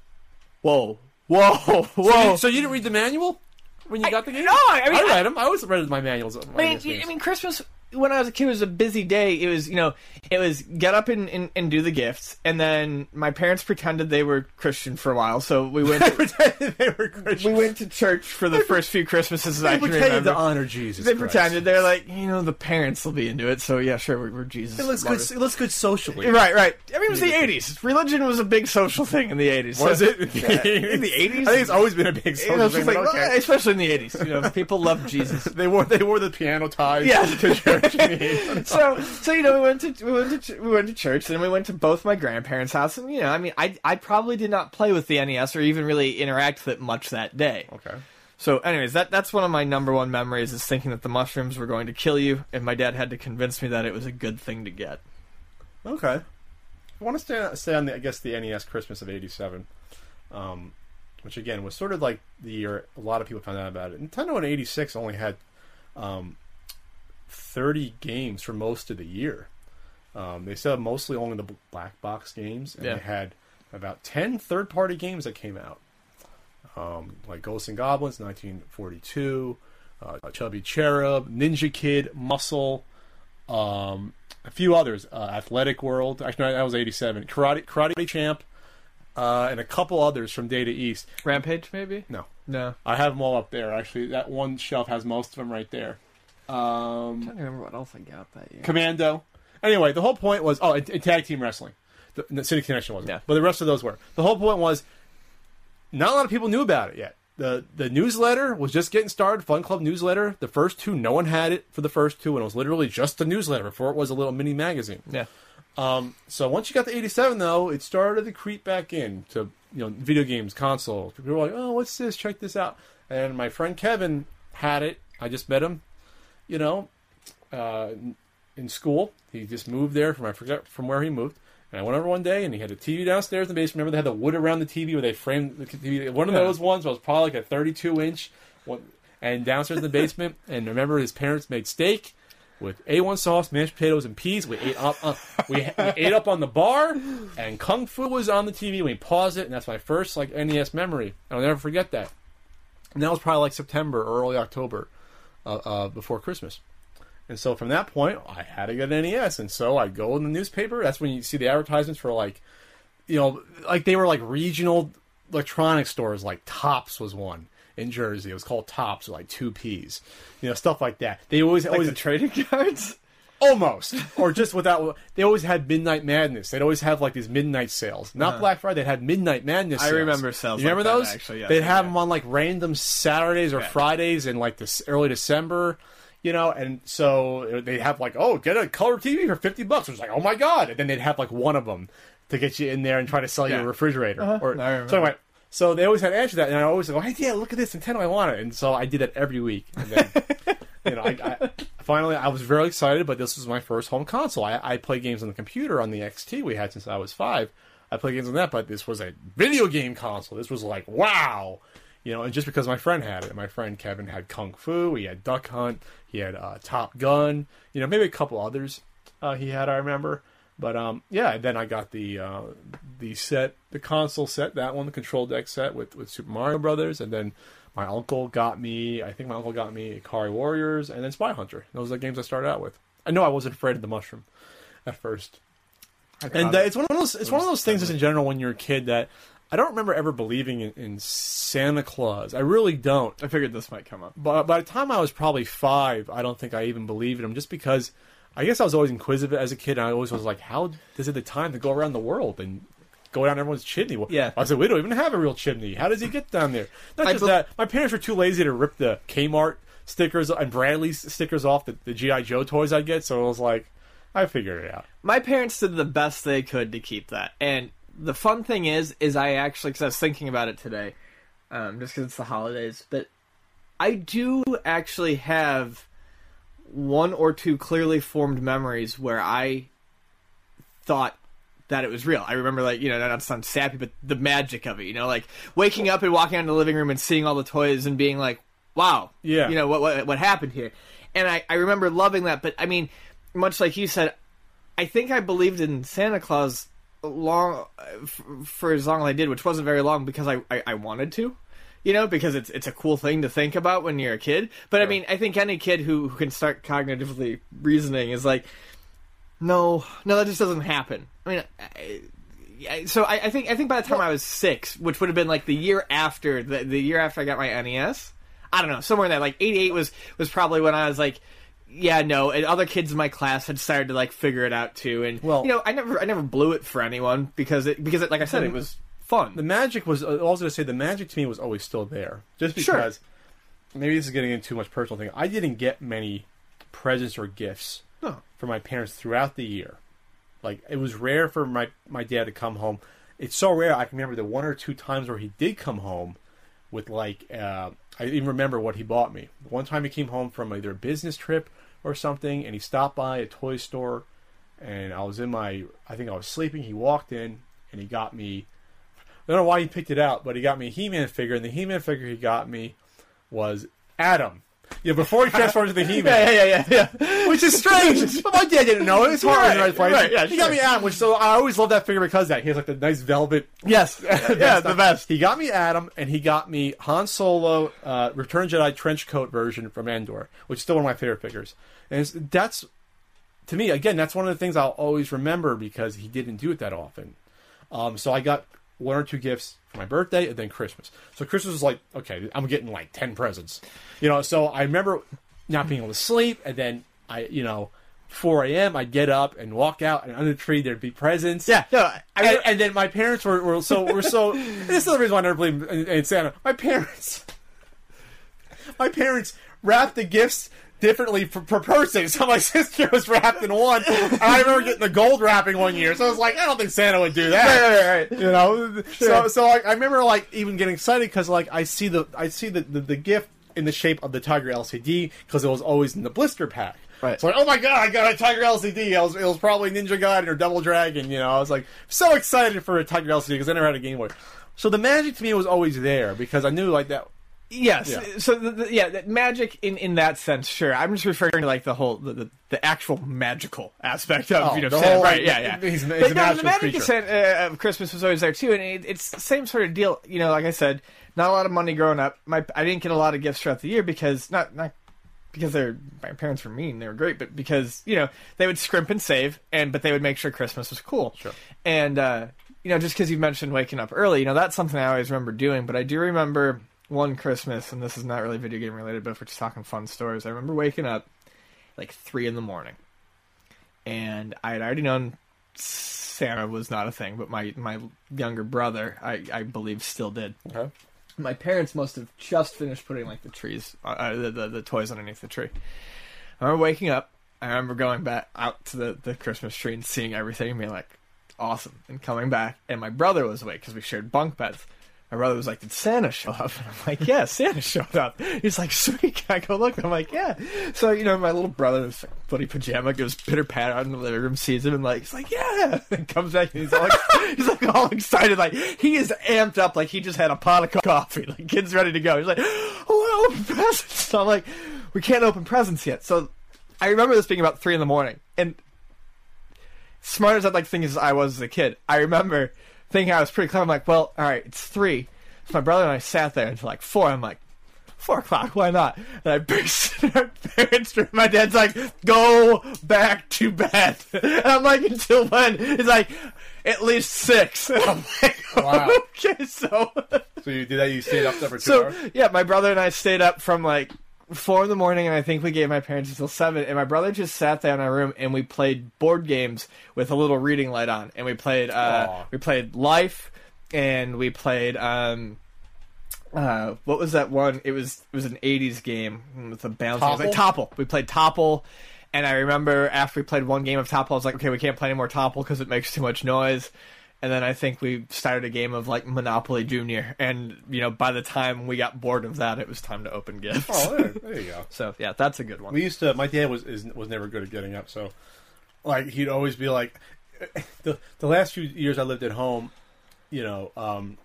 [SPEAKER 2] "Whoa, whoa, whoa!"
[SPEAKER 1] So you, so you didn't read the manual when you got the game?
[SPEAKER 2] no, I mean,
[SPEAKER 1] I read them. I always read my manuals.
[SPEAKER 2] I mean, I mean, Christmas when I was a kid it was a busy day. It was, you know, it was get up and, and, and do the gifts, and then my parents pretended they were Christian for a while, so we went. To,
[SPEAKER 1] pretended they were Christian.
[SPEAKER 2] we went to church for the first few Christmases
[SPEAKER 1] They
[SPEAKER 2] I can
[SPEAKER 1] pretended
[SPEAKER 2] remember.
[SPEAKER 1] to honor Jesus.
[SPEAKER 2] they
[SPEAKER 1] Christ.
[SPEAKER 2] pretended they're like, you know, the parents will be into it, so yeah, sure, we're, we're Jesus.
[SPEAKER 1] It looks
[SPEAKER 2] lovers.
[SPEAKER 1] good. It looks good socially.
[SPEAKER 2] Right, right. I mean, it was the '80s. Religion was a big social thing in the '80s.
[SPEAKER 1] Was
[SPEAKER 2] So-
[SPEAKER 1] it
[SPEAKER 2] Yeah, in the '80s?
[SPEAKER 1] I think it's always been a big
[SPEAKER 2] You
[SPEAKER 1] social
[SPEAKER 2] know,
[SPEAKER 1] thing.
[SPEAKER 2] like,
[SPEAKER 1] okay.
[SPEAKER 2] well, especially in the '80s. You know, people loved Jesus.
[SPEAKER 1] they wore they wore the piano ties
[SPEAKER 2] Yeah.
[SPEAKER 1] Church.
[SPEAKER 2] so so you know we went to we went to ch- we went to church and we went to both my grandparents' house and you know I mean I I probably did not play with the NES or even really interact with it much that day.
[SPEAKER 1] okay.
[SPEAKER 2] So anyways, that that's one of my number one memories is thinking that the mushrooms were going to kill you and my dad had to convince me that it was a good thing to get.
[SPEAKER 1] Okay. I want to stay, stay on the, I guess, the NES Christmas of '87, um, which again was sort of like the year a lot of people found out about it. Nintendo in '86 only had um, 30 games for most of the year. Um, they had mostly only the black box games, and
[SPEAKER 2] Yeah.
[SPEAKER 1] they had about 10 third-party games that came out, um, like Ghosts and Goblins, 1942, uh, Chubby Cherub, Ninja Kid, Muscle, um, a few others, uh, Athletic World. Actually, that was '87. Karate, Karate Champ, uh, and a couple others from Data East.
[SPEAKER 2] Rampage maybe?
[SPEAKER 1] No,
[SPEAKER 2] No.
[SPEAKER 1] I have them all up there. Actually, that one shelf has most of them right there.
[SPEAKER 2] I
[SPEAKER 1] Um,
[SPEAKER 2] don't remember what else I got that year.
[SPEAKER 1] Commando. Anyway, the whole point was oh, and, and tag team wrestling. The, the City Connection wasn't,
[SPEAKER 2] Yeah.
[SPEAKER 1] but the rest of those were. The whole point was not a lot of people knew about it yet. the The newsletter was just getting started. Fun Club newsletter. The first two, no one had it for the first two, and it was literally just a newsletter before it was a little mini magazine.
[SPEAKER 2] Yeah.
[SPEAKER 1] Um, so once you got the 87, though, it started to creep back in to you know video games, consoles. People were like, "Oh, what's this? Check this out." And my friend Kevin had it. I just met him, you know, uh, in school. He just moved there from I forget from where he moved. And I went over one day, and he had a TV downstairs in the basement. Remember, they had the wood around the TV where they framed the TV. One of
[SPEAKER 2] Yeah.
[SPEAKER 1] those ones was probably like a 32 inch. One, and downstairs in the basement. And remember, his parents made steak with A1 sauce, mashed potatoes, and peas. We ate up, uh, we, we ate up on the bar, and Kung Fu was on the TV. We paused it, and that's my first like NES memory. I'll never forget that. And that was probably like September or early October, uh, uh, before Christmas. And so from that point, I had to get an NES, and so I go in the newspaper. That's when you see the advertisements for like, you know, like they were like regional electronic stores. Like Tops was one in Jersey. It was called Tops, like two P's, you know, stuff like that. They always
[SPEAKER 2] Like
[SPEAKER 1] always
[SPEAKER 2] the trading cards.
[SPEAKER 1] Almost or just without. They always had Midnight Madness. They'd always have like these midnight sales, not Black Friday. They had Midnight Madness.
[SPEAKER 2] Uh-huh. I remember sales
[SPEAKER 1] You remember
[SPEAKER 2] like that,
[SPEAKER 1] those?
[SPEAKER 2] actually, yes,
[SPEAKER 1] They'd have them on like random Saturdays or
[SPEAKER 2] Yeah.
[SPEAKER 1] Fridays in like this early December. You know, and so they'd have like, oh, get a color TV for fifty bucks. It was like, oh my god! And then they'd have like one of them to get you in there and try to sell you a refrigerator.
[SPEAKER 2] Uh-huh.
[SPEAKER 1] Or so anyway, so they always had ads for that, and I always go, hey, yeah, look at this Nintendo, I want it. And so I did that every week. And then, you know, I, I finally I was very excited, but this was my first home console. I, I played games on the computer on the XT we had since I was five. I played games on that, but this was a video game console. This was like wow, you know. And just because my friend had it, my friend Kevin had Kung Fu, he had Duck Hunt, he had uh, Top Gun, you know, maybe a couple others uh, he had. I remember. But um, yeah, then I got the uh, the set, the console set, that one, the control deck set with, with Super Mario Brothers, and then my uncle got me. I think my uncle got me Ikari Warriors, and then Spy Hunter. Those are the games I started out with. I know I wasn't afraid of the mushroom at first, and uh, it's one of those. It's one of those things, just in general, when you're a kid, that I don't remember ever believing in, in Santa Claus. I really don't.
[SPEAKER 2] I figured this might come up.
[SPEAKER 1] But by the time I was probably five, I don't think I even believed in him, just because I guess I was always inquisitive as a kid. And I always was like, "How does it the time to go around the world and go down everyone's chimney?"
[SPEAKER 2] Yeah.
[SPEAKER 1] I said, "We don't even have a real chimney. How does he get down there?" Not
[SPEAKER 2] I
[SPEAKER 1] just that, my parents were too lazy to rip the Kmart stickers and Bradley's stickers off the, the GI Joe toys I get. So it was like, I figured it out.
[SPEAKER 2] my parents did the best they could to keep that. And the fun thing is, is I actually, because I was thinking about it today, um, just because it's the holidays, but I do actually have one or two clearly formed memories where I thought that it was real. I remember, like, you know, not to sound sappy, but the magic of it, you know, like waking up and walking out in the living room and seeing all the toys and being like, wow,
[SPEAKER 1] Yeah.
[SPEAKER 2] you know, what, what, what happened here. And I, I remember loving that, but I mean, much like you said, I think I believed in Santa Claus long for as long as I did, which wasn't very long because I, I, I wanted to, you know, because it's it's a cool thing to think about when you're a kid. But I mean, I think any kid who, who can start cognitively reasoning is like, no, no, that just doesn't happen. I mean, I, I- so I, I think I think by the time I was six, which would have been like the year after the the year after I got my NES, I don't know, somewhere in that like eighty eight was was probably when I was like. Yeah, no, and other kids in my class had started to like figure it out too, and
[SPEAKER 1] Well-
[SPEAKER 2] you know, I never, I never blew it for anyone because it, because it, like I said, it was fun.
[SPEAKER 1] the magic was uh, also to say the magic to me was always still there just
[SPEAKER 2] Sure.
[SPEAKER 1] because maybe this is getting into too much personal thing i didn't get many presents or gifts From my parents throughout the year. Like it was rare for my my dad to come home. It's so rare i can remember the one or two times where he did come home with like uh, i even remember what he bought me. One time he came home from either a business trip or something and he stopped by a toy store and i was in my i think i was sleeping. He walked in and he got me I don't know why he picked it out, but he got me a He-Man figure, and the He-Man figure he got me was Adam. Yeah, before he transformed to the He-Man,
[SPEAKER 2] yeah, yeah, yeah, yeah.
[SPEAKER 1] which is strange. my dad didn't know. His heart was in the right place.
[SPEAKER 2] Right, yeah,
[SPEAKER 1] he got me Adam, which so I always love that figure because of that he has like the nice velvet.
[SPEAKER 2] yes, yeah, the best.
[SPEAKER 1] He got me Adam, and he got me Han Solo uh, Return Jedi trench coat version from Endor, which is still one of my favorite figures. And it's, that's to me again, that's one of the things I'll always remember because he didn't do it that often. Um, so I got one or two gifts for my birthday and then Christmas. So Christmas was like, okay, I'm getting like ten presents, you know. So I remember not being able to sleep, and then I, you know, 4 a.m. I'd get up and walk out, and under the tree there'd be presents.
[SPEAKER 2] Yeah, no, I,
[SPEAKER 1] And, and then my parents were, were so were so. this is the reason why I never believe in, in Santa. My parents, my parents wrapped the gifts differently per, per person. So my sister was wrapped in one. And I remember getting the gold wrapping one year. So I was like, I don't think Santa would do that.
[SPEAKER 2] right, right, right.
[SPEAKER 1] You know, so so I, I remember like even getting excited because like I see the I see the, the the gift in the shape of the Tiger LCD because it was always in the blister pack.
[SPEAKER 2] Right.
[SPEAKER 1] So like, oh my god, I got a Tiger LCD. It was, it was probably Ninja Gaiden or Double Dragon. You know, I was like so excited for a Tiger LCD because I never had a Game Boy. So the magic to me was always there because I knew like that
[SPEAKER 2] Yes.
[SPEAKER 1] Yeah.
[SPEAKER 2] So the, the, yeah, magic in, in that sense, sure. I'm just referring to like the whole the, the, the actual magical aspect of
[SPEAKER 1] Oh,
[SPEAKER 2] you know Santa,
[SPEAKER 1] whole,
[SPEAKER 2] right? Yeah, yeah.
[SPEAKER 1] he's- he's
[SPEAKER 2] but
[SPEAKER 1] a
[SPEAKER 2] no, the magic of, uh, of Christmas was always there too, and it, it's the same sort of deal. You know, like I said, not a lot of money growing up. My I didn't get a lot of gifts throughout the year because not not because they're my parents were mean, they were great, but because you know they would scrimp and save, and but they would make sure Christmas was cool.
[SPEAKER 1] Sure.
[SPEAKER 2] And uh, you know, just because you mentioned waking up early, you know, that's something I always remember doing. But I do remember one Christmas, and this is not really video game related, but if we're just talking fun stories, I remember waking up like three in the morning, and I had already known Santa was not a thing, but my my younger brother, I I believe, still did
[SPEAKER 1] Okay.
[SPEAKER 2] my parents must have just finished putting like the trees, uh, uh, the, the the toys underneath the tree. I remember waking up. I remember going back out to the the Christmas tree and seeing everything and being like, awesome, and coming back. And my brother was awake because we shared bunk beds. My brother was like, "Did Santa show up?" And I'm like, "Yeah, Santa showed up." He's like, "Sweet, I go look?" I'm like, "Yeah." So you know, my little brother like, footy pajama, goes pitter patter out in the living room, sees him, and like, he's like, "Yeah," and comes back and he's all, he's like all excited, like he is amped up, like he just had a pot of coffee, like kid's ready to go. He's like, "Oh, open presents." So I'm like, "We can't open presents yet." So I remember this being about three in the morning, and smart as I'd like to think as I was as a kid, I remember thinking I was pretty clever. I'm like, well, all right, it's three. So my brother and I sat there until like four. I'm like, four o'clock, why not? And I burst in our parents' room. My dad's like, go back to bed. And I'm like, until when? He's like, at least six. And I'm like,
[SPEAKER 1] Wow.
[SPEAKER 2] okay, so.
[SPEAKER 1] So you did that? You stayed up there for two
[SPEAKER 2] So
[SPEAKER 1] hours?
[SPEAKER 2] yeah, my brother and I stayed up from like four in the morning, and I think we gave my parents until seven. And my brother just sat there in our room, and we played board games with a little reading light on, and we played uh, we played Life, and we played um. Uh, what was that one? It was it was an '80s game with a bounce. Was like Topple. We played Topple, and I remember after we played one game of Topple, I was like, okay, we can't play any more Topple because it makes too much noise. And then I think we started a game of like Monopoly Junior, and you know, by the time we got bored of that, it was time to open gifts.
[SPEAKER 1] Oh, there, there you go.
[SPEAKER 2] so yeah, that's a good one.
[SPEAKER 1] We used to. My dad was is, was never good at getting up, so like he'd always be like, the the last few years I lived at home, you know, um,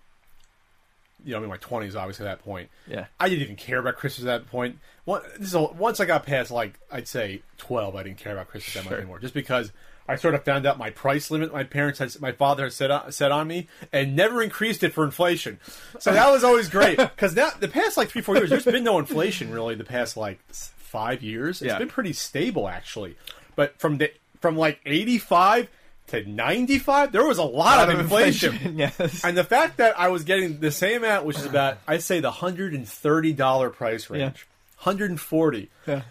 [SPEAKER 1] you know, I'm in my twenties, obviously at that point.
[SPEAKER 2] Yeah.
[SPEAKER 1] I didn't even care about Christmas at that point. One, this is a, once I got past like I'd say twelve, I didn't care about Christmas that much
[SPEAKER 2] Sure.
[SPEAKER 1] anymore, just because. I sort of found out my price limit my parents had, my father had set on, set on me, and never increased it for inflation. So that was always great because now the past like three four years, there's been no inflation really. The past like s- five years, It's
[SPEAKER 2] Yeah.
[SPEAKER 1] been pretty stable actually. But from the from like eighty five to ninety five, there was a lot, of inflation.
[SPEAKER 2] yes.
[SPEAKER 1] And the fact that I was getting the same amount, which is about I'd say the hundred and thirty dollar price range,
[SPEAKER 2] Yeah.
[SPEAKER 1] hundred and forty.
[SPEAKER 2] Yeah.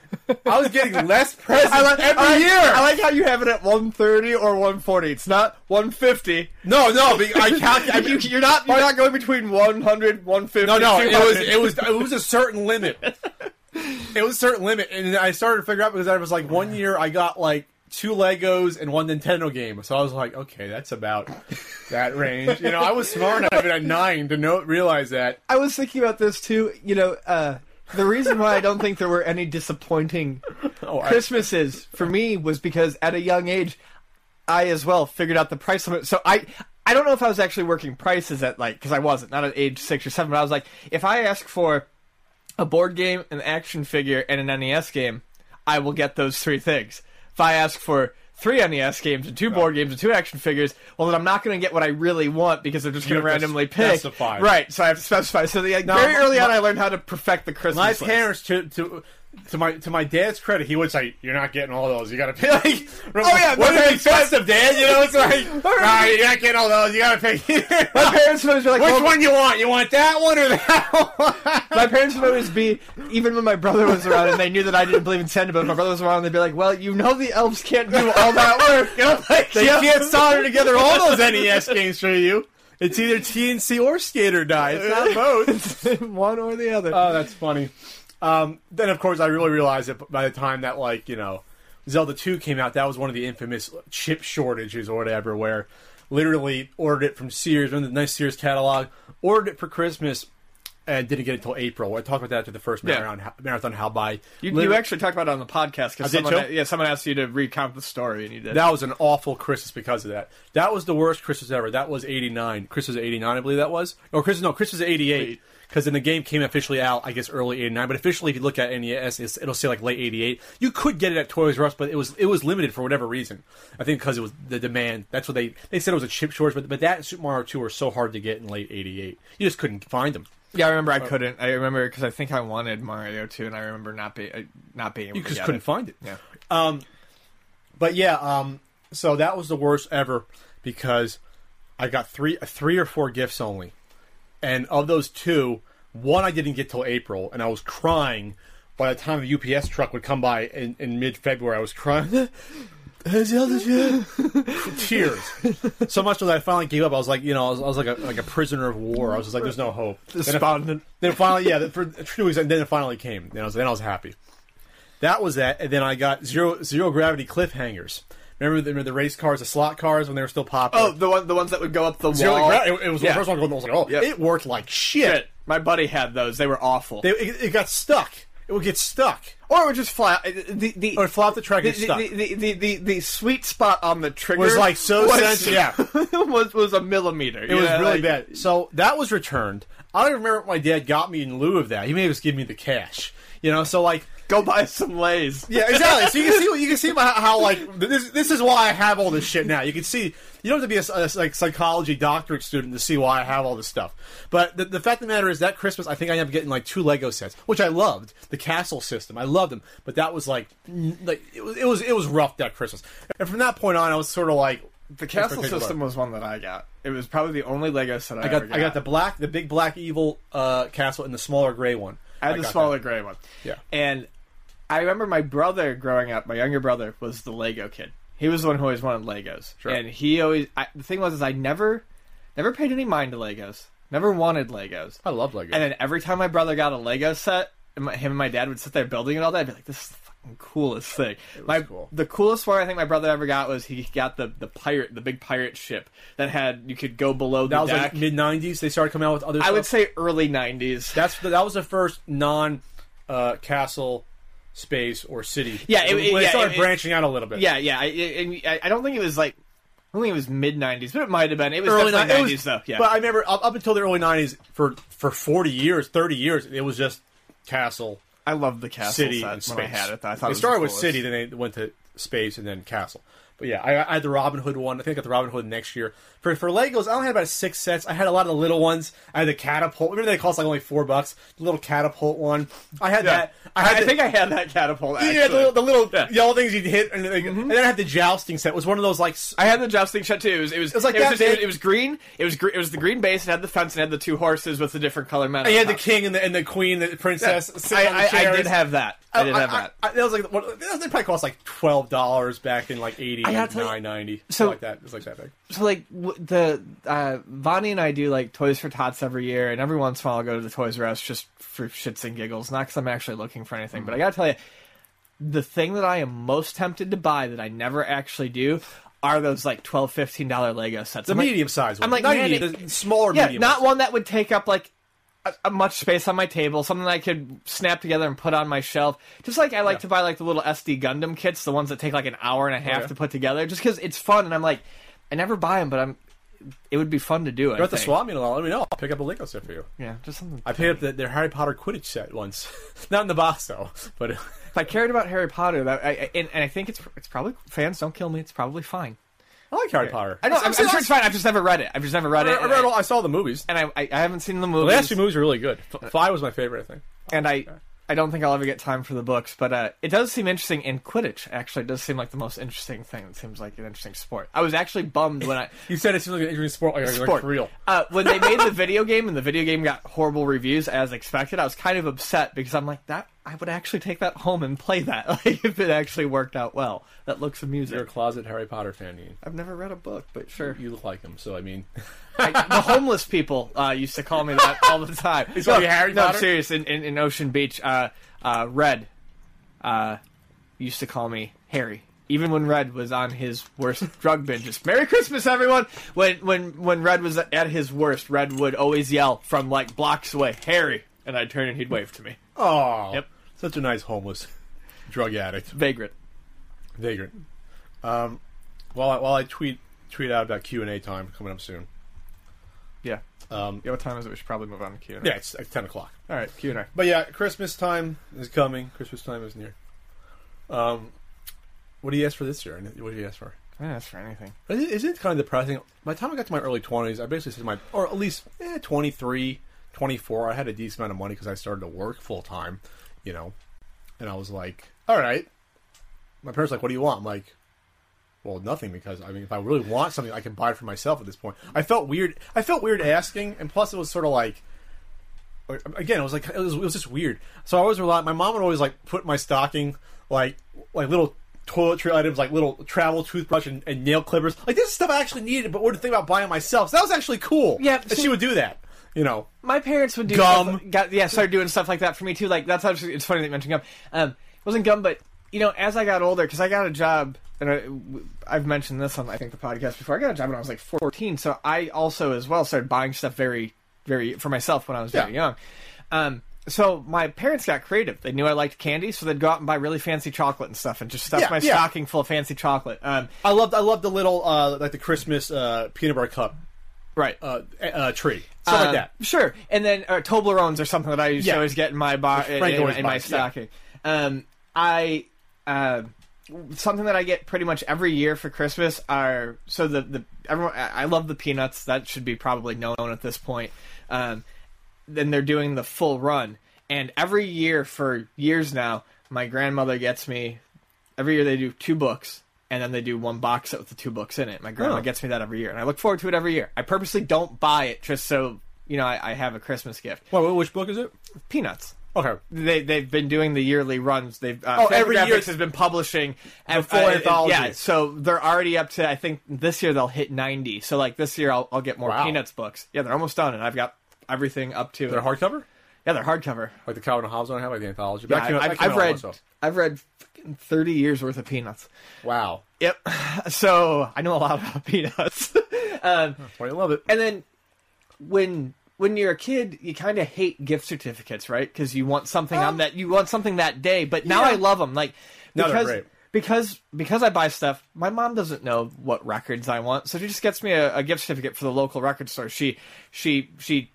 [SPEAKER 1] I was getting less presents every
[SPEAKER 2] I like,
[SPEAKER 1] year.
[SPEAKER 2] I like how you have it at 130 or 140. It's not 150.
[SPEAKER 1] no, no, I count.
[SPEAKER 2] You, you're not you're not going between 100, 150.
[SPEAKER 1] no, no. It was it was it was a certain limit. It was a certain limit, and I started to figure out because I was like one year I got like two Legos and one Nintendo game, so I was like, okay, that's about that range. You know, I was smart enough even at nine to know realize that.
[SPEAKER 2] I was thinking about this too. You know, uh, the reason why I don't think there were any disappointing
[SPEAKER 1] Oh, I-
[SPEAKER 2] Christmases for me was because at a young age, I as well figured out the price limit. So I, I don't know if I was actually working prices at like because I wasn't not at age six or seven. But I was like, if I ask for a board game, an action figure, and an NES game, I will get those three things. If I ask for three NES games and two board games and two action figures, well then I'm not going to get what I really want because they're just going to
[SPEAKER 1] to
[SPEAKER 2] randomly pick.
[SPEAKER 1] specify.
[SPEAKER 2] Right, so I have to specify. So the, like,
[SPEAKER 1] No,
[SPEAKER 2] very early
[SPEAKER 1] my-
[SPEAKER 2] on, I learned how to perfect the Christmas.
[SPEAKER 1] My
[SPEAKER 2] list.
[SPEAKER 1] parents to to to my to my dad's credit, he would say, "You're not getting all those. You got to pay." Like,
[SPEAKER 2] Oh, yeah,
[SPEAKER 1] what expensive, Dad? You know, it's like, nah, you're not getting all those. You got to pay.
[SPEAKER 2] My parents would always be like,
[SPEAKER 1] Which
[SPEAKER 2] well,
[SPEAKER 1] one you want? You want that one or that one?
[SPEAKER 2] My parents would always be, even when my brother was around and they knew that I didn't believe in Santa, but if my brother was around, they'd be like, well, you know the elves can't do all that work. you I'm like,
[SPEAKER 1] They can't solder together all those NES games for you. It's either TNC or Skate or Die. It's not both.
[SPEAKER 2] It's one or the other.
[SPEAKER 1] Oh, that's funny. Um, then, of course, I really realized that by the time that, like, you know, Zelda 2 came out, that was one of the infamous chip shortages or whatever, where literally ordered it from Sears, one of the nice Sears catalog, ordered it for Christmas, and didn't get it until April. I talked about that after the first
[SPEAKER 2] Yeah.
[SPEAKER 1] marathon, marathon how by
[SPEAKER 2] You, you actually talked about it on the podcast because someone, yeah, someone asked you to recount the story, and you did.
[SPEAKER 1] that was an awful Christmas because of that. That was the worst Christmas ever. That was '89. Christmas '89, I believe that was. Or Christmas, no, Christmas of '88. Because then the game came officially out, I guess, early '89. But officially, if you look at NES, it's, it'll say like late '88. You could get it at Toys R Us, but it was it was limited for whatever reason. I think because it was the demand. That's what they they said it was a chip shortage. But but that and Super Mario 2 were so hard to get in late '88. You just couldn't find them.
[SPEAKER 2] yeah, I remember I couldn't. I remember because I think I wanted Mario 2, and I remember not be uh, not being able
[SPEAKER 1] You
[SPEAKER 2] to
[SPEAKER 1] just couldn't
[SPEAKER 2] it.
[SPEAKER 1] find it.
[SPEAKER 2] Yeah.
[SPEAKER 1] Um, but yeah, um, so that was the worst ever because I got three, three or four gifts only, and of those two, one I didn't get till April, and I was crying. By the time the UPS truck would come by in, in mid February, I was crying. Tears, so much so that I finally gave up. I was like, you know, I was, I was like a like a prisoner of war. I was just like, there's no hope. Then
[SPEAKER 2] Despondent.
[SPEAKER 1] then finally, yeah, for two weeks, and then it finally came. Then I was, then I was happy. That was that, and then I got zero zero gravity cliffhangers. Remember the, remember the race cars, the slot cars when they were still popular.
[SPEAKER 2] Oh, the one, the ones that would go up the
[SPEAKER 1] zero
[SPEAKER 2] wall.
[SPEAKER 1] it, it was
[SPEAKER 2] Yeah.
[SPEAKER 1] the first one going. I was like, oh,
[SPEAKER 2] Yeah.
[SPEAKER 1] it worked like shit.
[SPEAKER 2] Shit, my buddy had those. They were awful.
[SPEAKER 1] They, it, it got stuck. It would get stuck,
[SPEAKER 2] or it would just fly. Uh, the the
[SPEAKER 1] or off the track
[SPEAKER 2] the,
[SPEAKER 1] and get stuck.
[SPEAKER 2] the, the, the, the, the sweet spot on the trigger
[SPEAKER 1] was like so sensitive. Yeah,
[SPEAKER 2] was was a millimeter.
[SPEAKER 1] It was really bad. So that was returned. I don't remember what my dad got me in lieu of that. He may have just given me the cash. You know, so like
[SPEAKER 2] Go buy some lays.
[SPEAKER 1] Yeah, exactly. So you can see you can see how, how like this this is why I have all this shit now. You can see you don't have to be a, a, like psychology doctorate student to see why I have all this stuff. But the, the fact of the matter is that Christmas I think I ended up getting like two Lego sets, which I loved. The castle system, I loved them. But that was like like it was it was it was rough that Christmas. And from that point on, I was sort of like
[SPEAKER 2] The castle system was one that I got. It was probably the only Lego set I,
[SPEAKER 1] I got
[SPEAKER 2] ever
[SPEAKER 1] I got the black the big black evil uh, castle and the smaller gray one.
[SPEAKER 2] I had the
[SPEAKER 1] got
[SPEAKER 2] smaller
[SPEAKER 1] that.
[SPEAKER 2] gray one.
[SPEAKER 1] Yeah.
[SPEAKER 2] And I remember my brother growing up. My younger brother was the Lego kid. He was the one who always wanted Legos.
[SPEAKER 1] Sure.
[SPEAKER 2] And he always. I, the thing was, is I never, never paid any mind to Legos. Never wanted Legos.
[SPEAKER 1] I love Legos.
[SPEAKER 2] And then every time my brother got a Lego set, and my, him and my dad would sit there building it all day, I'd be like, "This the coolest thing." my,
[SPEAKER 1] cool.
[SPEAKER 2] The coolest one I think my brother ever got was he got the the pirate, the big pirate ship that had you could go below the
[SPEAKER 1] that was
[SPEAKER 2] deck.
[SPEAKER 1] like mid '90s. They started coming out with other.
[SPEAKER 2] I
[SPEAKER 1] stuff.
[SPEAKER 2] would say early '90s.
[SPEAKER 1] That's the, that was the first non uh, castle space or city.
[SPEAKER 2] Yeah, it-
[SPEAKER 1] when
[SPEAKER 2] it-
[SPEAKER 1] they
[SPEAKER 2] yeah,
[SPEAKER 1] started
[SPEAKER 2] it-
[SPEAKER 1] branching out a little bit.
[SPEAKER 2] Yeah, yeah. I, and I I don't think it was like. I don't think it was mid '90s, but it might have been. It was
[SPEAKER 1] early
[SPEAKER 2] definitely
[SPEAKER 1] ni- it
[SPEAKER 2] '90s
[SPEAKER 1] was-
[SPEAKER 2] though. Yeah,
[SPEAKER 1] But I remember up, up until the early '90s, for for 40 years, 30 years, it was just castle,
[SPEAKER 2] I love the castle
[SPEAKER 1] city,
[SPEAKER 2] set when
[SPEAKER 1] space.
[SPEAKER 2] I had it. I thought
[SPEAKER 1] they
[SPEAKER 2] it was
[SPEAKER 1] started with
[SPEAKER 2] coolest.
[SPEAKER 1] city, then they went to space, and then castle. But yeah, I, I had the Robin Hood one. I think I got the Robin Hood next year. For for Legos, I only had about six sets. I had a lot of the little ones. I had the catapult. Remember they cost like only four bucks. The little catapult one. I had
[SPEAKER 2] Yeah.
[SPEAKER 1] that.
[SPEAKER 2] I,
[SPEAKER 1] I had the-
[SPEAKER 2] think I had that catapult. Actually.
[SPEAKER 1] Yeah, the, little- the little
[SPEAKER 2] Yeah. Mm-hmm.
[SPEAKER 1] yellow things you'd hit, and, then- and then I had the jousting set. It was one of those like
[SPEAKER 2] I had the jousting set too. It was it was,
[SPEAKER 1] It was like
[SPEAKER 2] it was, just- it was, it was green. It was gre- it was the green base. It had the fence and it had the two horses with the different color men.
[SPEAKER 1] And you had the king and the and the queen, the princess. sitting
[SPEAKER 2] I,
[SPEAKER 1] on the
[SPEAKER 2] I, I did have that. I didn't have that.
[SPEAKER 1] I, that was like what, they probably cost like twelve dollars back in like eighty
[SPEAKER 2] I gotta tell you-
[SPEAKER 1] nine ninety.
[SPEAKER 2] so-
[SPEAKER 1] like that. It was like that big.
[SPEAKER 2] so like the uh, Vonnie and I do like Toys for Tots every year, and every once in a while I'll go to the Toys R Us just for shits and giggles, not because I'm actually looking for anything. But I gotta tell you, the thing that I am most tempted to buy that I never actually do are those like 12 15 dollar Lego sets.
[SPEAKER 1] The
[SPEAKER 2] I'm like-
[SPEAKER 1] medium size one.
[SPEAKER 2] I'm like,
[SPEAKER 1] not
[SPEAKER 2] man,
[SPEAKER 1] medium,
[SPEAKER 2] it-
[SPEAKER 1] the smaller
[SPEAKER 2] yeah,
[SPEAKER 1] medium.
[SPEAKER 2] not
[SPEAKER 1] ones.
[SPEAKER 2] one that would take up like a, much space on my table, something I could snap together and put on my shelf. Just like I like
[SPEAKER 1] Yeah.
[SPEAKER 2] to buy like the little SD Gundam kits, the ones that take like an hour and a half
[SPEAKER 1] yeah.
[SPEAKER 2] to put together, just because it's fun. And I'm like, I never buy them, but I'm. It would be fun to do. I
[SPEAKER 1] Go at the swap meet a lot. Let me know. I'll pick up a Lego set for you.
[SPEAKER 2] Yeah, just something.
[SPEAKER 1] I picked up the, their Harry Potter Quidditch set once, not in the box though, but
[SPEAKER 2] if I cared about Harry Potter, that I, I- and, and I think it's it's probably fans don't kill me. It's probably fine.
[SPEAKER 1] I like Harry Potter.
[SPEAKER 2] I know. I'm, I'm sure it's fine. I've just never read it. I've just never read
[SPEAKER 1] I,
[SPEAKER 2] it.
[SPEAKER 1] I, read all, I saw the movies.
[SPEAKER 2] and I, I, I haven't seen the movies.
[SPEAKER 1] The
[SPEAKER 2] movies.
[SPEAKER 1] last few movies are really good. F- Five was my favorite, I think.
[SPEAKER 2] and I I don't think I'll ever get time for the books, but uh, it does seem interesting. And Quidditch actually does seem like the most interesting thing. It seems like an interesting sport. I was actually bummed when I
[SPEAKER 1] You said it seems like an interesting sport. Like, like
[SPEAKER 2] sport
[SPEAKER 1] for real.
[SPEAKER 2] uh, when they made the video game and the video game got horrible reviews as expected. I was kind of upset because I'm like that. I would actually take that home and play that like, if it actually worked out well. That looks amusing.
[SPEAKER 1] You're a closet Harry Potter fan, Ian.
[SPEAKER 2] I've never read a book, but sure.
[SPEAKER 1] You look like him, so I mean,
[SPEAKER 2] I, the homeless people uh, used to call me that all the time.
[SPEAKER 1] Is you, Harry
[SPEAKER 2] no, I'm serious. In, in, in Ocean Beach, uh, uh, Red uh, used to call me Harry. even when Red was on his worst drug binges. Merry Christmas, everyone! When when when Red was at his worst, Red would always yell from like blocks away, "Harry!" and I'd turn and he'd wave to me.
[SPEAKER 1] Oh,
[SPEAKER 2] Yep.
[SPEAKER 1] Such a nice homeless drug addict,
[SPEAKER 2] Vagrant.
[SPEAKER 1] vagrant. Um, while I, while I tweet tweet out about Q and A time coming up soon.
[SPEAKER 2] Yeah.
[SPEAKER 1] Um,
[SPEAKER 2] Yeah. What time is it? We should probably move on to Q and A.
[SPEAKER 1] yeah, it's ten o'clock.
[SPEAKER 2] All right. Q and A.
[SPEAKER 1] But yeah, Christmas time is coming. Christmas time is near. Um, what do you ask for this year? What do you ask for?
[SPEAKER 2] I didn't ask for anything.
[SPEAKER 1] Is it, is it kind of depressing? By the time I got to my early 20s, I basically said my, or at least eh, 23, 24, I had a decent amount of money because I started to work full time, you know. And I was like, all right. My parents like, what do you want? I'm like, well, nothing because, I mean, if I really want something, I can buy it for myself at this point. I felt weird. I felt weird asking, and plus it was sort of like, again, it was like, it was, it was just weird. So I always relied, my mom would always like put my stocking, like, like little toiletry items like little travel toothbrush and, and nail clippers. Like this is stuff I actually needed, but would think about buying myself. So that was actually cool.
[SPEAKER 2] Yeah,
[SPEAKER 1] that she would do that. You know,
[SPEAKER 2] My parents would do
[SPEAKER 1] Gum.
[SPEAKER 2] Stuff, got, yeah, started doing stuff like that for me too. Like that's actually it's funny that you mentioned gum. Um, it wasn't gum, but you know, as I got older, because I got a job, and I, I've mentioned this on I think the podcast before. I got a job when I was like 14, so I also as well started buying stuff very, very for myself when I was very
[SPEAKER 1] Yeah.
[SPEAKER 2] young. Um, so my parents got creative. They knew I liked candy, so they'd go out and buy really fancy chocolate and stuff, and just stuff
[SPEAKER 1] Yeah,
[SPEAKER 2] my
[SPEAKER 1] yeah.
[SPEAKER 2] stocking full of fancy chocolate. Um,
[SPEAKER 1] I loved I loved the little uh like the Christmas uh peanut butter cup
[SPEAKER 2] right.
[SPEAKER 1] uh, uh tree stuff
[SPEAKER 2] Uh,
[SPEAKER 1] like that.
[SPEAKER 2] Sure, and then uh, Toblerones or something that I used
[SPEAKER 1] Yeah.
[SPEAKER 2] to always get in my bar in, in- in my
[SPEAKER 1] buys, yeah.
[SPEAKER 2] stocking. Um, I uh, something that I get pretty much every year for Christmas are so the the everyone I I love the peanuts. That should be probably known at this point. Um, then they're doing the full run, and every year for years now, my grandmother gets me. Every year they do two books. And then they do one box set with the two books in it. My grandma
[SPEAKER 1] Oh.
[SPEAKER 2] gets me that every year, and I look forward to it every year. I purposely don't buy it just so you know I, I have a Christmas gift.
[SPEAKER 1] Well, which book is it?
[SPEAKER 2] Peanuts.
[SPEAKER 1] Okay.
[SPEAKER 2] They they've been doing the yearly runs. They've uh,
[SPEAKER 1] Oh, every year-
[SPEAKER 2] has been publishing and
[SPEAKER 1] full anthology.
[SPEAKER 2] Yeah, so they're already up to. I think this year they'll hit ninety. So like this year I'll, I'll get more
[SPEAKER 1] Wow.
[SPEAKER 2] Peanuts books. Yeah, they're almost done, and I've got everything up to.
[SPEAKER 1] They're hardcover,
[SPEAKER 2] yeah, they're hardcover.
[SPEAKER 1] like the Calvin and Hobbes one I have, like the anthology.
[SPEAKER 2] Yeah, I, I've, I've read. I've read fucking thirty years worth of Peanuts.
[SPEAKER 1] Wow,
[SPEAKER 2] Yep. So I know a lot about Peanuts. um,
[SPEAKER 1] that's why you love it.
[SPEAKER 2] and then when when you're a kid, you kind of hate gift certificates, right? Because you want something on that you want something that day. But now
[SPEAKER 1] yeah.
[SPEAKER 2] I love them, like
[SPEAKER 1] Now they're
[SPEAKER 2] because
[SPEAKER 1] great.
[SPEAKER 2] because because I buy stuff. My mom doesn't know what records I want, so she just gets me a, a gift certificate for the local record store. She she she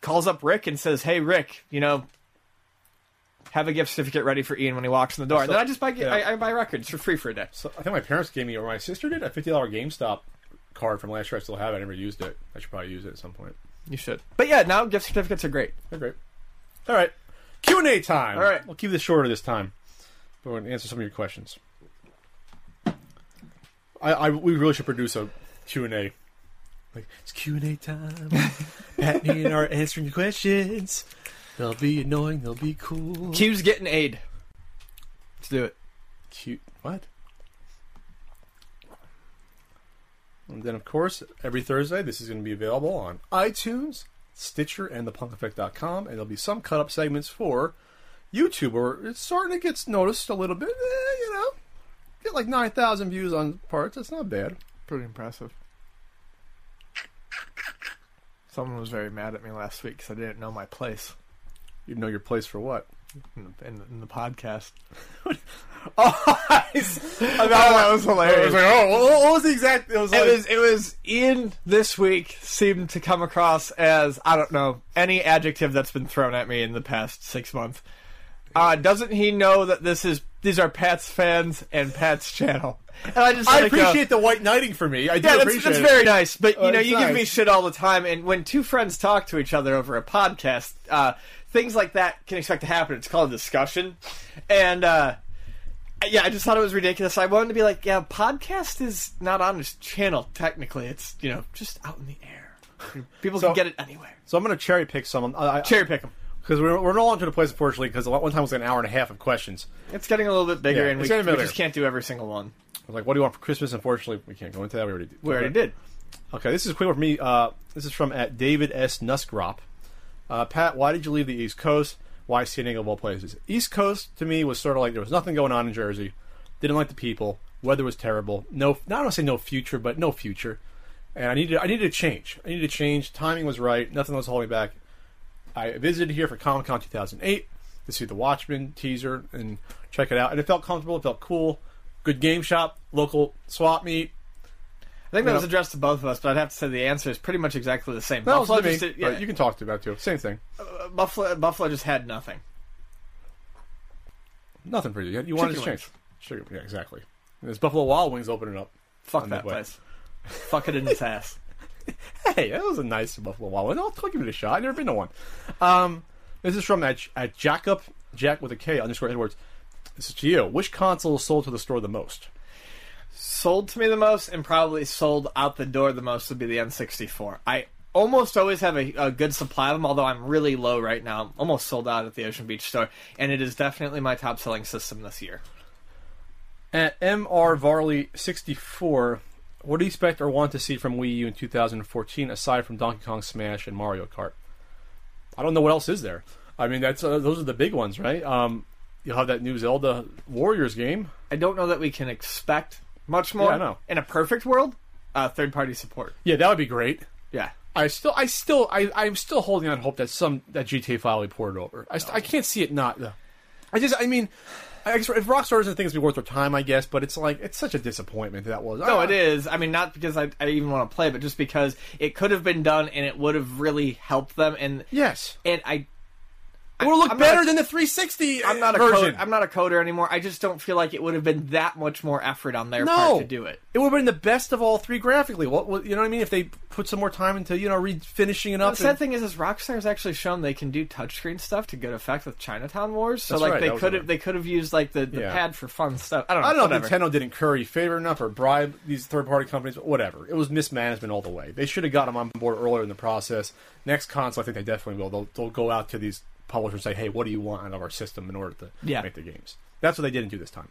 [SPEAKER 2] calls up Rick and says, "Hey Rick, you know." Have a gift certificate ready for Ian when he walks in the door. and then I just buy
[SPEAKER 1] Yeah.
[SPEAKER 2] I, I buy records for free for a day.
[SPEAKER 1] So I think my parents gave me, or my sister did, a fifty dollar GameStop card from last year. I still have it. I never used it. I should probably use it at some point.
[SPEAKER 2] You should. But yeah, now gift certificates are great.
[SPEAKER 1] They're great. All right, Q and A time.
[SPEAKER 2] All right.
[SPEAKER 1] we'll keep this shorter this time. But we're going to answer some of your questions. I, I we really should produce a Q and A. Like it's Q and A time. Pat and Ian are answering your questions. They'll be annoying. They'll be cool.
[SPEAKER 2] Q's getting aid. Let's do it.
[SPEAKER 1] Cute. What? And then, of course, every Thursday, this is going to be available on iTunes, Stitcher, and thepunkeffect.com. And there'll be some cut up segments for YouTube where it's starting to get noticed a little bit. Eh, you know, get like 9,000 views on parts. That's not bad.
[SPEAKER 2] Pretty impressive. Someone was very mad at me last week because I didn't know my place
[SPEAKER 1] You know your place for what?
[SPEAKER 2] in the, in the, in the podcast.
[SPEAKER 1] Oh, I
[SPEAKER 2] thought that was hilarious.
[SPEAKER 1] I was like, oh, what- was the exact? It was like,
[SPEAKER 2] It was it was Ian this week seemed to come across as I don't know any adjective that's been thrown at me in the past six months. Uh, doesn't he know that this is these are Pat's fans and Pat's channel? And I just
[SPEAKER 1] I
[SPEAKER 2] let it go.
[SPEAKER 1] appreciate the white knighting for me. I do
[SPEAKER 2] Yeah, that's,
[SPEAKER 1] appreciate
[SPEAKER 2] that's very nice. But you
[SPEAKER 1] Oh,
[SPEAKER 2] know, you give me shit all the time, and when two friends talk to each other over a podcast, uh, things like that can expect to happen. It's called a discussion, and uh, yeah, I just thought it was ridiculous. I wanted to be like, yeah, podcast is not on this channel technically. It's you know just out in the air. People
[SPEAKER 1] So-
[SPEAKER 2] can get it anywhere.
[SPEAKER 1] So I'm going to cherry pick some. I, I,
[SPEAKER 2] Cherry pick them.
[SPEAKER 1] Because we're, we're no longer to the place, unfortunately, because one time was an hour and a half of questions.
[SPEAKER 2] It's getting a little bit bigger,
[SPEAKER 1] Yeah,
[SPEAKER 2] and we, we
[SPEAKER 1] bigger.
[SPEAKER 2] just can't do every single one.
[SPEAKER 1] I was like, what do you want for Christmas? Unfortunately, we can't go into that. We already did.
[SPEAKER 2] We already did.
[SPEAKER 1] Okay, this is a quick one for me. Uh, this is from at David S. Nuskrop. Uh, Pat, why did you leave the East Coast? Why San Diego of all places? East Coast to me was sort of like there was nothing going on in Jersey. Didn't like the people. Weather was terrible. No, not to say no future, but no future. And I needed I needed a change. I needed a change. Timing was right. Nothing was holding me back. I visited here for Comic Con 2008 to see the Watchmen teaser and check it out, and it felt comfortable. It felt cool. Good game shop, local swap meet.
[SPEAKER 2] I think that was
[SPEAKER 1] know-
[SPEAKER 2] addressed to both of us, but I'd have to say the answer is pretty much exactly the same.
[SPEAKER 1] That was
[SPEAKER 2] Buffalo
[SPEAKER 1] to me,
[SPEAKER 2] just, yeah,
[SPEAKER 1] you can talk to about too. Same thing.
[SPEAKER 2] uh, Buffalo, Buffalo just had nothing.
[SPEAKER 1] Nothing for you. You wanted to
[SPEAKER 2] Chicken
[SPEAKER 1] change. Sugar, yeah, exactly. And there's Buffalo Wild Wings opening up.
[SPEAKER 2] Fuck that place. Fuck it in its ass.
[SPEAKER 1] Hey, that was a nice Buffalo Wild Wings. I'll, I'll give it a shot. I've never been to one. Um, this is from at, at Jackup, Jack with a K underscore Edwards. This is to you. Which console sold to the store the most?
[SPEAKER 2] Sold to me the most and probably sold out the door the most would be the N64. I almost always have a, a good supply of them, although I'm really low right now. I'm almost sold out at the Ocean Beach store, and it is definitely my top selling system this year.
[SPEAKER 1] At MR Varley 64, what do you expect or want to see from Wii U in 2014 aside from Donkey Kong Smash and Mario Kart? I don't know what else is there. I mean, that's uh, those are the big ones, right? Um, you'll have that new Zelda Warriors game.
[SPEAKER 2] I don't know that we can expect much more
[SPEAKER 1] Yeah, I know.
[SPEAKER 2] in a perfect world. Uh, third party support.
[SPEAKER 1] Yeah, that would be great.
[SPEAKER 2] Yeah.
[SPEAKER 1] I still, I still, I, I'm still holding on hope that some that GTA V will be ported over. I, st- I can't see it not. Though. I just, I mean, I guess if Rockstar doesn't think it's worth their time, I guess, but it's like it's such a disappointment that was.
[SPEAKER 2] No,
[SPEAKER 1] Ah.
[SPEAKER 2] it is. I mean, not because I, I even want to play, but just because it could have been done and it would have really helped them. And
[SPEAKER 1] Yes,
[SPEAKER 2] and I,
[SPEAKER 1] it would look better
[SPEAKER 2] a-
[SPEAKER 1] than the 360.
[SPEAKER 2] I'm not a
[SPEAKER 1] version.
[SPEAKER 2] coder. I'm not a coder anymore. I just don't feel like it would have been that much more effort on their
[SPEAKER 1] no,
[SPEAKER 2] part to do it.
[SPEAKER 1] It would have been the best of all three graphically. What, what you know what I mean? If they put some more time into you know refinishing it up.
[SPEAKER 2] The sad
[SPEAKER 1] and-
[SPEAKER 2] thing is, is Rockstar's actually shown they can do touchscreen stuff to good effect with Chinatown Wars. So like
[SPEAKER 1] right,
[SPEAKER 2] they could have they could have used like the, the
[SPEAKER 1] Yeah.
[SPEAKER 2] pad for fun stuff. I don't know.
[SPEAKER 1] I don't know
[SPEAKER 2] whatever.
[SPEAKER 1] if Nintendo didn't curry favor enough or bribe these third party companies, but whatever. It was mismanagement all the way. They should have got them on board earlier in the process. Next console, I think they definitely will. They'll, they'll go out to these publishers say, hey, what do you want out of our system in order to
[SPEAKER 2] Yeah.
[SPEAKER 1] make the games? That's what they didn't do this time.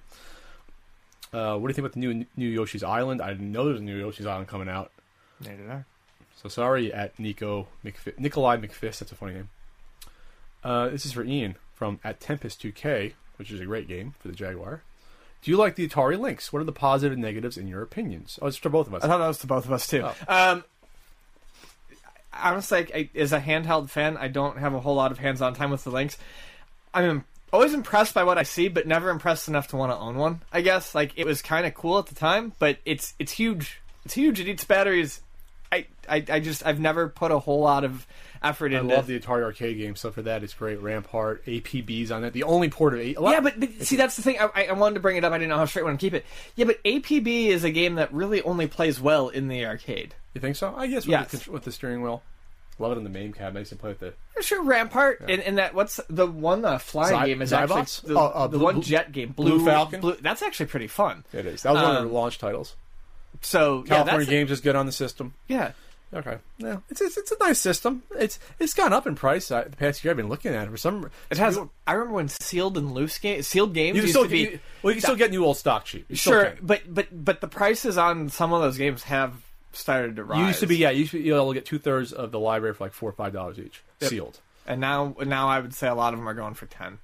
[SPEAKER 1] Uh, what do you think about the new new Yoshi's Island? I didn't know there was a new Yoshi's Island coming out.
[SPEAKER 2] Neither did I.
[SPEAKER 1] So sorry at Nico McFi- Nikolai McFist. That's a funny name. Uh, this is for Ian from at Tempest 2K, which is a great game for the Jaguar. Do you like the Atari Lynx? What are the positive and negatives in your opinions? Oh, it's for both of us.
[SPEAKER 2] I thought that was to both of us too.
[SPEAKER 1] Oh.
[SPEAKER 2] Um, honestly, I, as a handheld fan, I don't have a whole lot of hands-on time with the Lynx. I'm im- always impressed by what I see, but never impressed enough to want to own one. I guess like it was kind of cool at the time, but it's it's huge. It's huge. It eats batteries. I, I, I just I've never put a whole lot of effort
[SPEAKER 1] I
[SPEAKER 2] into.
[SPEAKER 1] love the Atari arcade game, so for that it's great. Rampart, APBs on it. The only port of eight.
[SPEAKER 2] Yeah, but, but see, that's the thing. I, I- I wanted to bring it up. I didn't know how straight I want to keep it. Yeah, but APB is a game that really only plays well in the arcade.
[SPEAKER 1] you think so? I guess with,
[SPEAKER 2] Yes.
[SPEAKER 1] the, with the steering wheel. Love it in the main cabinet. I used to play with the.
[SPEAKER 2] Sure, Rampart, and, and that what's the one uh, flying
[SPEAKER 1] Zy-
[SPEAKER 2] game is
[SPEAKER 1] Xybots?
[SPEAKER 2] actually the,
[SPEAKER 1] Oh, uh,
[SPEAKER 2] the
[SPEAKER 1] Blue-
[SPEAKER 2] one jet game,
[SPEAKER 1] Blue
[SPEAKER 2] Blue,
[SPEAKER 1] Falcon?
[SPEAKER 2] that's actually pretty fun.
[SPEAKER 1] It is. That was one of
[SPEAKER 2] Um,
[SPEAKER 1] the launch titles.
[SPEAKER 2] So
[SPEAKER 1] California
[SPEAKER 2] that's
[SPEAKER 1] Games is good on the system.
[SPEAKER 2] yeah.
[SPEAKER 1] Okay. Yeah, it's, it's it's a nice system. It's it's gone up in price uh, the past year. I've been looking at it for some.
[SPEAKER 2] It has. I remember when sealed and loose game, sealed games
[SPEAKER 1] You
[SPEAKER 2] used
[SPEAKER 1] still
[SPEAKER 2] to be
[SPEAKER 1] you, well, you can still get new old stock cheap. You
[SPEAKER 2] sure, but but but the prices on some of those games have started to rise.
[SPEAKER 1] You used to be yeah. You used to be able to get two thirds of the library for like four or five dollars each,
[SPEAKER 2] Yep.
[SPEAKER 1] sealed.
[SPEAKER 2] and now now I would say a lot of them are going for ten.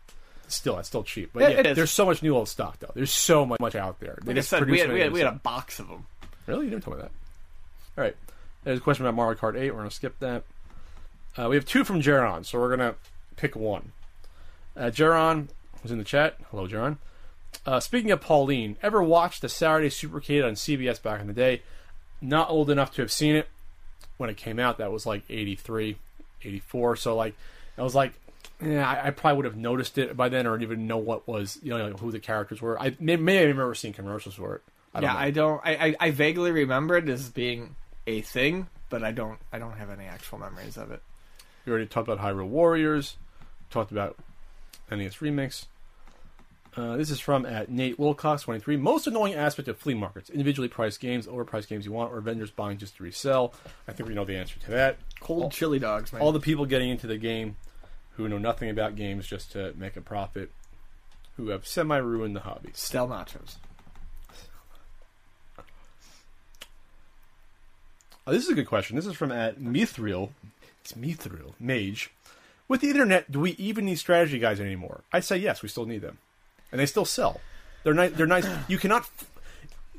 [SPEAKER 1] Still, that's still cheap. But
[SPEAKER 2] Yeah,
[SPEAKER 1] yeah,
[SPEAKER 2] it is.
[SPEAKER 1] there's so much new old stock though. There's so much, much out there. They
[SPEAKER 2] Like I
[SPEAKER 1] just
[SPEAKER 2] said, we had, we had we had a box of them.
[SPEAKER 1] Really? You didn't tell me that. All right. There's a question about Mario Kart 8. We're going to skip that. Uh, we have two from Jaron, so we're going to pick one. Uh, Jaron was in the chat. Hello, Jaron. Uh, speaking of Pauline, ever watched the Saturday Supercade on CBS back in the day? Not old enough to have seen it when it came out. That was like 83, 84. So, like, I was like, yeah, I, I probably would have noticed it by then or even know what was, you know, who the characters were. I may, may have remember seeing commercials for it. I don't
[SPEAKER 2] yeah,
[SPEAKER 1] know.
[SPEAKER 2] I don't. I, I I vaguely remember it as being a thing, but I don't. I don't have any actual memories of it.
[SPEAKER 1] We already talked about Hyrule Warriors. Talked about NES Remix. Uh, this is from at Nate Wilcox twenty three. Most annoying aspect of flea markets: individually priced games, overpriced games you want, or vendors buying just to resell. I think we know the answer to that.
[SPEAKER 2] Cold
[SPEAKER 1] All-
[SPEAKER 2] chili dogs, man.
[SPEAKER 1] All the people getting into the game who know nothing about games just to make a profit, who have semi ruined the hobby.
[SPEAKER 2] Stell nachos.
[SPEAKER 1] Oh, this is a good question. This is from at Mithril. It's Mithril Mage. With the internet, do we even need strategy guides anymore? I say yes. We still need them, and they still sell. They're nice. They're nice. You cannot.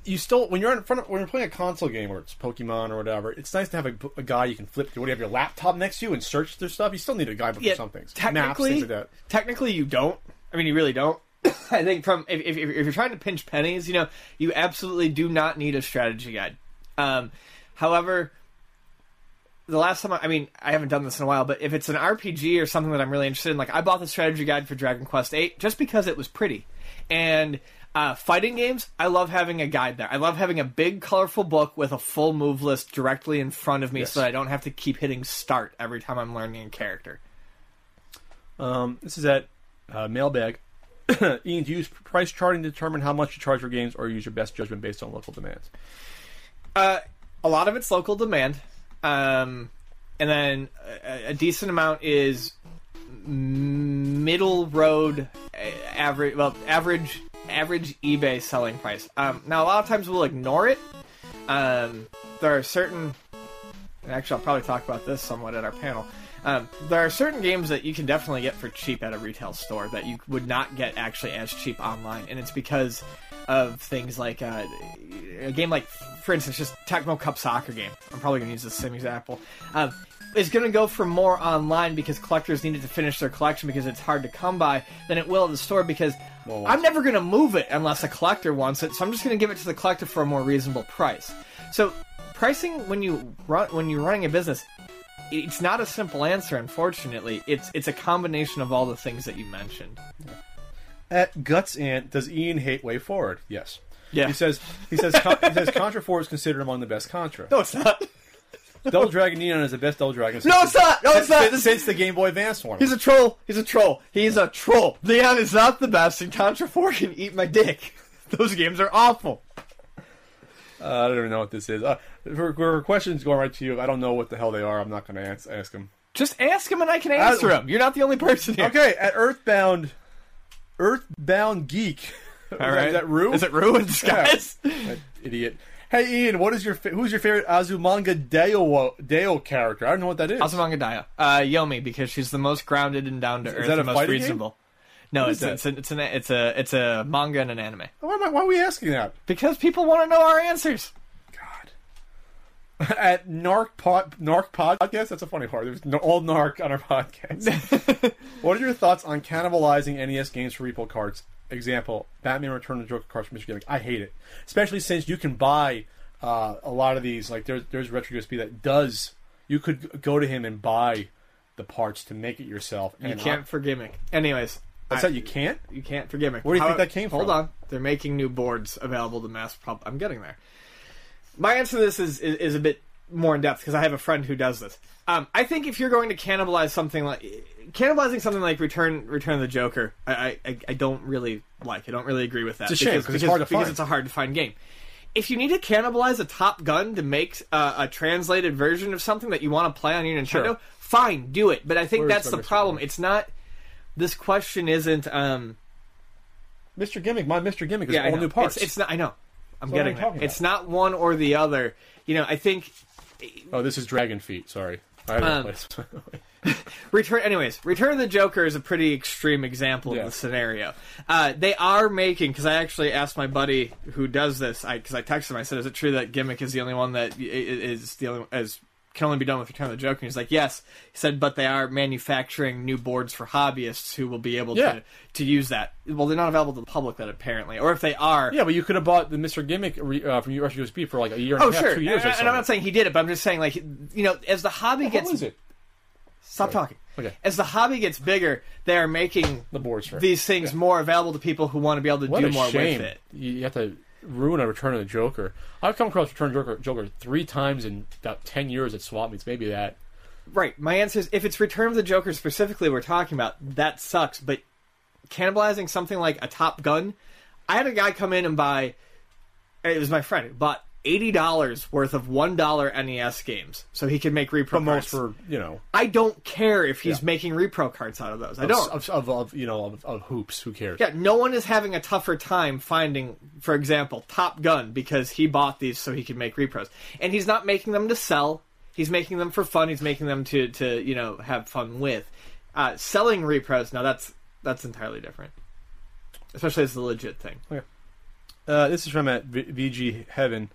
[SPEAKER 1] you still when you're in front of when you're playing a console game or it's Pokemon or whatever, it's nice to have a, a guy you can flip through. What do you have your laptop next to you and search their stuff? You still need a guidebook
[SPEAKER 2] Yeah,
[SPEAKER 1] for some things. Maps,
[SPEAKER 2] technically,
[SPEAKER 1] things like that.
[SPEAKER 2] technically you don't. I mean, you really don't. I think from if, if, if you're trying to pinch pennies, you know, you absolutely do not need a strategy guide. Um, however, the last time I, I mean, I haven't done this in a while, but if it's an RPG or something that I'm really interested in, like I bought the strategy guide for Dragon Quest VIII just because it was pretty, and. Uh, fighting games, I love having a guide there. I love having a big, colorful book with a full move list directly in front of me
[SPEAKER 1] Yes.
[SPEAKER 2] so that I don't have to keep hitting start every time I'm learning a character.
[SPEAKER 1] Um, this is at uh, Mailbag. Ian, do you use price charting to determine how much you charge for games, or use your best judgment based on local demands?
[SPEAKER 2] Uh, a lot of it's local demand, um, and then a, a decent amount is middle road average. Well, average average eBay selling price. Um, now, a lot of times we'll ignore it. Um, there are certain. Actually, I'll probably talk about this somewhat at our panel. Um, there are certain games that you can definitely get for cheap at a retail store that you would not get actually as cheap online, and it's because of things like uh, a game like, for instance, just Tecmo Cup soccer game. I'm probably going to use the same example. Um, is going to go for more online because collectors needed to finish their collection because it's hard to come by than it will at the store because
[SPEAKER 1] Well,
[SPEAKER 2] I'm never going to move it unless a collector wants it. So I'm just going to give it to the collector for a more reasonable price. So pricing when you run when you're running a business, it's not a simple answer. Unfortunately, it's it's a combination of all the things that you mentioned.
[SPEAKER 1] At Guts Ant, does Ian hate WayForward? Yes.
[SPEAKER 2] Yeah.
[SPEAKER 1] He says he says he says Contra Four is considered among the best Contra.
[SPEAKER 2] No, it's not.
[SPEAKER 1] Double Dragon Neon is the best Double Dragon.
[SPEAKER 2] No, it's not. No, it's not.
[SPEAKER 1] Since, since the Game Boy Advance one.
[SPEAKER 2] He's a troll. He's a troll. He's a troll. Neon is not the best, and Contra 4 can eat my dick. Those games are awful.
[SPEAKER 1] Uh, I don't even know what this is. Uh, for, for questions going right to you, I don't know what the hell they are. I'm not going to ask, ask them.
[SPEAKER 2] Just ask him and I can answer him. You're not the only person here.
[SPEAKER 1] Okay, at Earthbound, Earthbound Geek.
[SPEAKER 2] All right.
[SPEAKER 1] Is that Rue?
[SPEAKER 2] Is it Rue in disguise?
[SPEAKER 1] That idiot. Hey Ian, what is your who's your favorite Azumanga Daioh Deo character? I don't know what that is.
[SPEAKER 2] Azumanga Daya. Uh, Yomi, because she's the most grounded and down to earth
[SPEAKER 1] that a
[SPEAKER 2] and most
[SPEAKER 1] reasonable. game?
[SPEAKER 2] No, it's, it's, a, it's, an, it's a it's a manga and an anime.
[SPEAKER 1] Why, am I, why are we asking that?
[SPEAKER 2] Because people want to know our answers.
[SPEAKER 1] God. At Narc Pod, Narc Podcast, that's a funny part. There's no, all Narc on our podcast. what are your thoughts on cannibalizing NES games for repro cards? Example: Batman Return of the Joker cards from Mr. Gimmick. I hate it, especially since you can buy uh, a lot of these. Like there's there's RetroUSB that does. You could go to him and buy the parts to make it yourself.
[SPEAKER 2] You can't for gimmick. Anyways, I-
[SPEAKER 1] that? You can't.
[SPEAKER 2] You can't forgive me.
[SPEAKER 1] Where do you think that came from?
[SPEAKER 2] Hold
[SPEAKER 1] from?
[SPEAKER 2] on, they're making new boards available to mass pub. I'm getting there. My answer to this is is, is a bit more in depth because I have a friend who does this. Um, I think if you're going to cannibalize something like cannibalizing something like Return Return of the Joker, I I, I don't really like. I don't really agree with that.
[SPEAKER 1] It's a shame, 'cause it's hard to
[SPEAKER 2] because
[SPEAKER 1] find.
[SPEAKER 2] it's a hard to find game. If you need to cannibalize a Top Gun to make uh, a translated version of something that you want to play on your Nintendo,
[SPEAKER 1] Sure.
[SPEAKER 2] fine, do it. But I think that's
[SPEAKER 1] the
[SPEAKER 2] problem. It's not. This question isn't. Um,
[SPEAKER 1] Mr. Gimmick, my Mr. Gimmick is
[SPEAKER 2] yeah,
[SPEAKER 1] all new parts.
[SPEAKER 2] It's, it's not. I know. I'm getting
[SPEAKER 1] talking
[SPEAKER 2] It's not one or the other. You know, I think
[SPEAKER 1] oh, this is Dragon Feet. Sorry.
[SPEAKER 2] Um. Return. Anyways, Return of the Joker is a pretty extreme example
[SPEAKER 1] Yeah.
[SPEAKER 2] of the scenario. Uh, they are making because I actually asked my buddy who does this. I because I texted him. I said, "Is it true that Gimmick is the only one that is the only as can only be done with Return of the Joker?" And he's like, "Yes." He said, "But they are manufacturing new boards for hobbyists who will be able
[SPEAKER 1] Yeah.
[SPEAKER 2] to to use that. Well, they're not available to the public, then, apparently, or if they are,
[SPEAKER 1] yeah, but you could have bought the Mr. Gimmick re- uh, from Rush USB for like a year and
[SPEAKER 2] Oh
[SPEAKER 1] a half,
[SPEAKER 2] sure,
[SPEAKER 1] two years.
[SPEAKER 2] and, and I'm not saying he did it, but I'm just saying, like, you know, as the hobby gets
[SPEAKER 1] it?
[SPEAKER 2] Stop talking.
[SPEAKER 1] Okay.
[SPEAKER 2] As the hobby gets bigger, they are making
[SPEAKER 1] The boards for
[SPEAKER 2] these things more available to people who want to be able to
[SPEAKER 1] What
[SPEAKER 2] do more
[SPEAKER 1] shame!
[SPEAKER 2] with it.
[SPEAKER 1] You have to ruin a Return of the Joker. I've come across Return Joker, Joker three times in about ten years at swap meets. Maybe that.
[SPEAKER 2] Right. My answer is if it's Return of the Joker specifically we're talking about, that sucks. But cannibalizing something like a Top Gun, I had a guy come in and buy. It was my friend bought eighty dollars worth of one dollar NES games so he can make repro
[SPEAKER 1] But most
[SPEAKER 2] cards.
[SPEAKER 1] for you know
[SPEAKER 2] I don't care if he's
[SPEAKER 1] Yeah.
[SPEAKER 2] making repro cards out of those. I don't.
[SPEAKER 1] of, of, of you know of, of hoops. Who cares?
[SPEAKER 2] Yeah, no one is having a tougher time finding, for example, Top Gun because he bought these so he could make repros, and he's not making them to sell. He's making them for fun. He's making them to to you know have fun with. Uh, selling repros now that's that's entirely different, especially as a legit thing.
[SPEAKER 1] Uh, this is from at v- VG Heaven.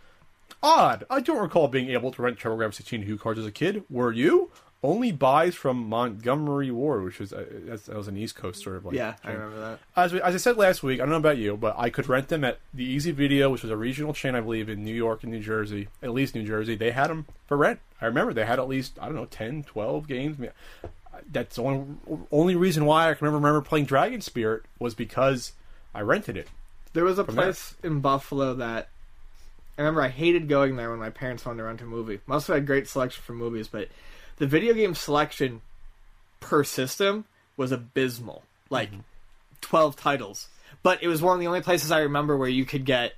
[SPEAKER 1] Odd. I don't recall being able to rent TurboGrafx 16 HuCards as a kid. Were you? Only buys from Montgomery Ward, which was uh, that was an East Coast sort of like.
[SPEAKER 2] Yeah, I remember that.
[SPEAKER 1] As, we, as I said last week, I don't know about you, but I could rent them at the Easy Video, which was a regional chain, I believe, in New York and New Jersey, at least New Jersey. They had them for rent. I remember they had at least, I don't know, 10, 12 games. I mean, that's the only, only reason why I can remember, remember playing Dragon Spirit was because I rented it.
[SPEAKER 2] There was a
[SPEAKER 1] there.
[SPEAKER 2] place in Buffalo that I remember I hated going there when my parents wanted to rent a movie. Must have had great selection for movies, but the video game selection per system was abysmal. Like twelve titles. But it was one of the only places I remember where you could get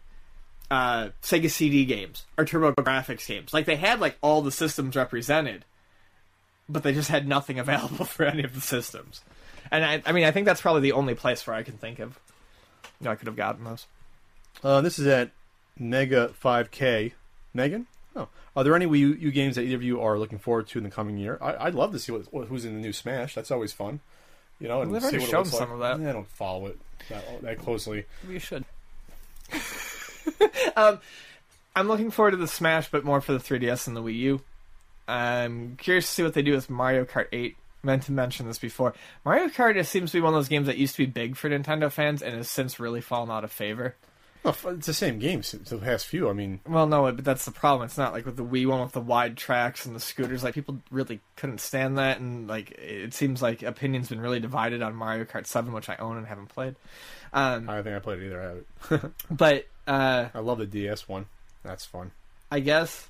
[SPEAKER 2] uh, Sega CD games or TurboGrafx games. Like they had like all the systems represented, but they just had nothing available for any of the systems. And I, I mean, I think that's probably the only place where I can think of. You know, I could have gotten those.
[SPEAKER 1] Uh, this is at Mega 5K. Megan? Oh. Are there any Wii U, U games that either of you are looking forward to in the coming year? I, I'd love to see what, what, who's in the new Smash. That's always fun. You know, and
[SPEAKER 2] They've
[SPEAKER 1] see
[SPEAKER 2] already
[SPEAKER 1] what it
[SPEAKER 2] shown
[SPEAKER 1] looks
[SPEAKER 2] some
[SPEAKER 1] like.
[SPEAKER 2] of that.
[SPEAKER 1] Yeah, I don't follow it that, that closely.
[SPEAKER 2] You should. um, I'm looking forward to the Smash, but more for the 3DS and the Wii U. I'm curious to see what they do with Mario Kart 8. Meant to mention this before. Mario Kart it seems to be one of those games that used to be big for Nintendo fans and has since really fallen out of favor.
[SPEAKER 1] Well, it's the same game since the past few. I mean,
[SPEAKER 2] Well, no, but that's the problem. It's not like with the Wii one with the wide tracks and the scooters. Like people really couldn't stand that, and like it seems like opinions been really divided on Mario Kart 7, which I own and haven't played. Um,
[SPEAKER 1] I don't think I played it either. I, have it.
[SPEAKER 2] but uh,
[SPEAKER 1] I love the DS one. That's fun.
[SPEAKER 2] I guess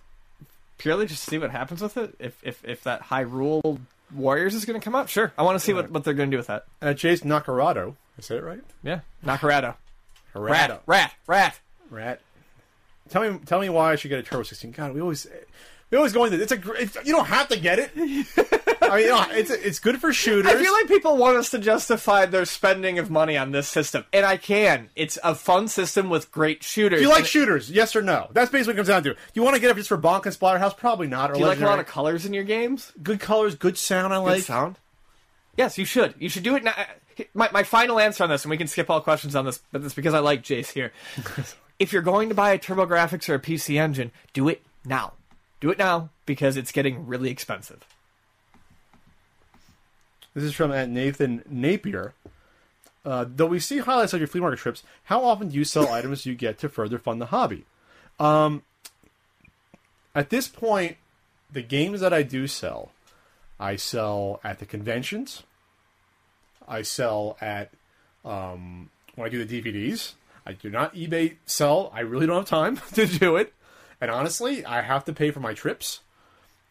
[SPEAKER 2] purely just see what happens with it. If if if that Hyrule Warriors is going to come out, sure. I want to see what, what they're going to do with that.
[SPEAKER 1] Uh, Chase Nakarado. Is that right?
[SPEAKER 2] Yeah, Nakarado.
[SPEAKER 1] Harada.
[SPEAKER 2] Rat, rat, rat.
[SPEAKER 1] Rat. Tell me, tell me why I should get a Turbo 16. God, we always, we always go into it's a. It's, you don't have to get it. I mean, you know, it's it's good for shooters.
[SPEAKER 2] I feel like people want us to justify their spending of money on this system, and I can. It's a fun system with great shooters.
[SPEAKER 1] Do you like
[SPEAKER 2] And-
[SPEAKER 1] shooters? Yes or no? That's basically what it comes down to. Do you want to get it just for Bonk and Splatterhouse? Probably not. Or
[SPEAKER 2] Do you like a lot of colors in your games?
[SPEAKER 1] good colors, good sound? I
[SPEAKER 2] Good
[SPEAKER 1] like.
[SPEAKER 2] sound. Yes, you should. You should do it now. My, my final answer on this, and we can skip all questions on this, but it's because I like Jace here. if you're going to buy a TurboGrafx or a PC Engine, do it now. Do it now because it's getting really expensive.
[SPEAKER 1] This is from at Nathan Napier. Uh, though we see highlights of your flea market trips, how often do you sell items you get to further fund the hobby? Um, at this point, the games that I do sell, I sell at the conventions. I sell at um, when I do the DVDs. I do not eBay sell. I really don't have time to do it. And honestly, I have to pay for my trips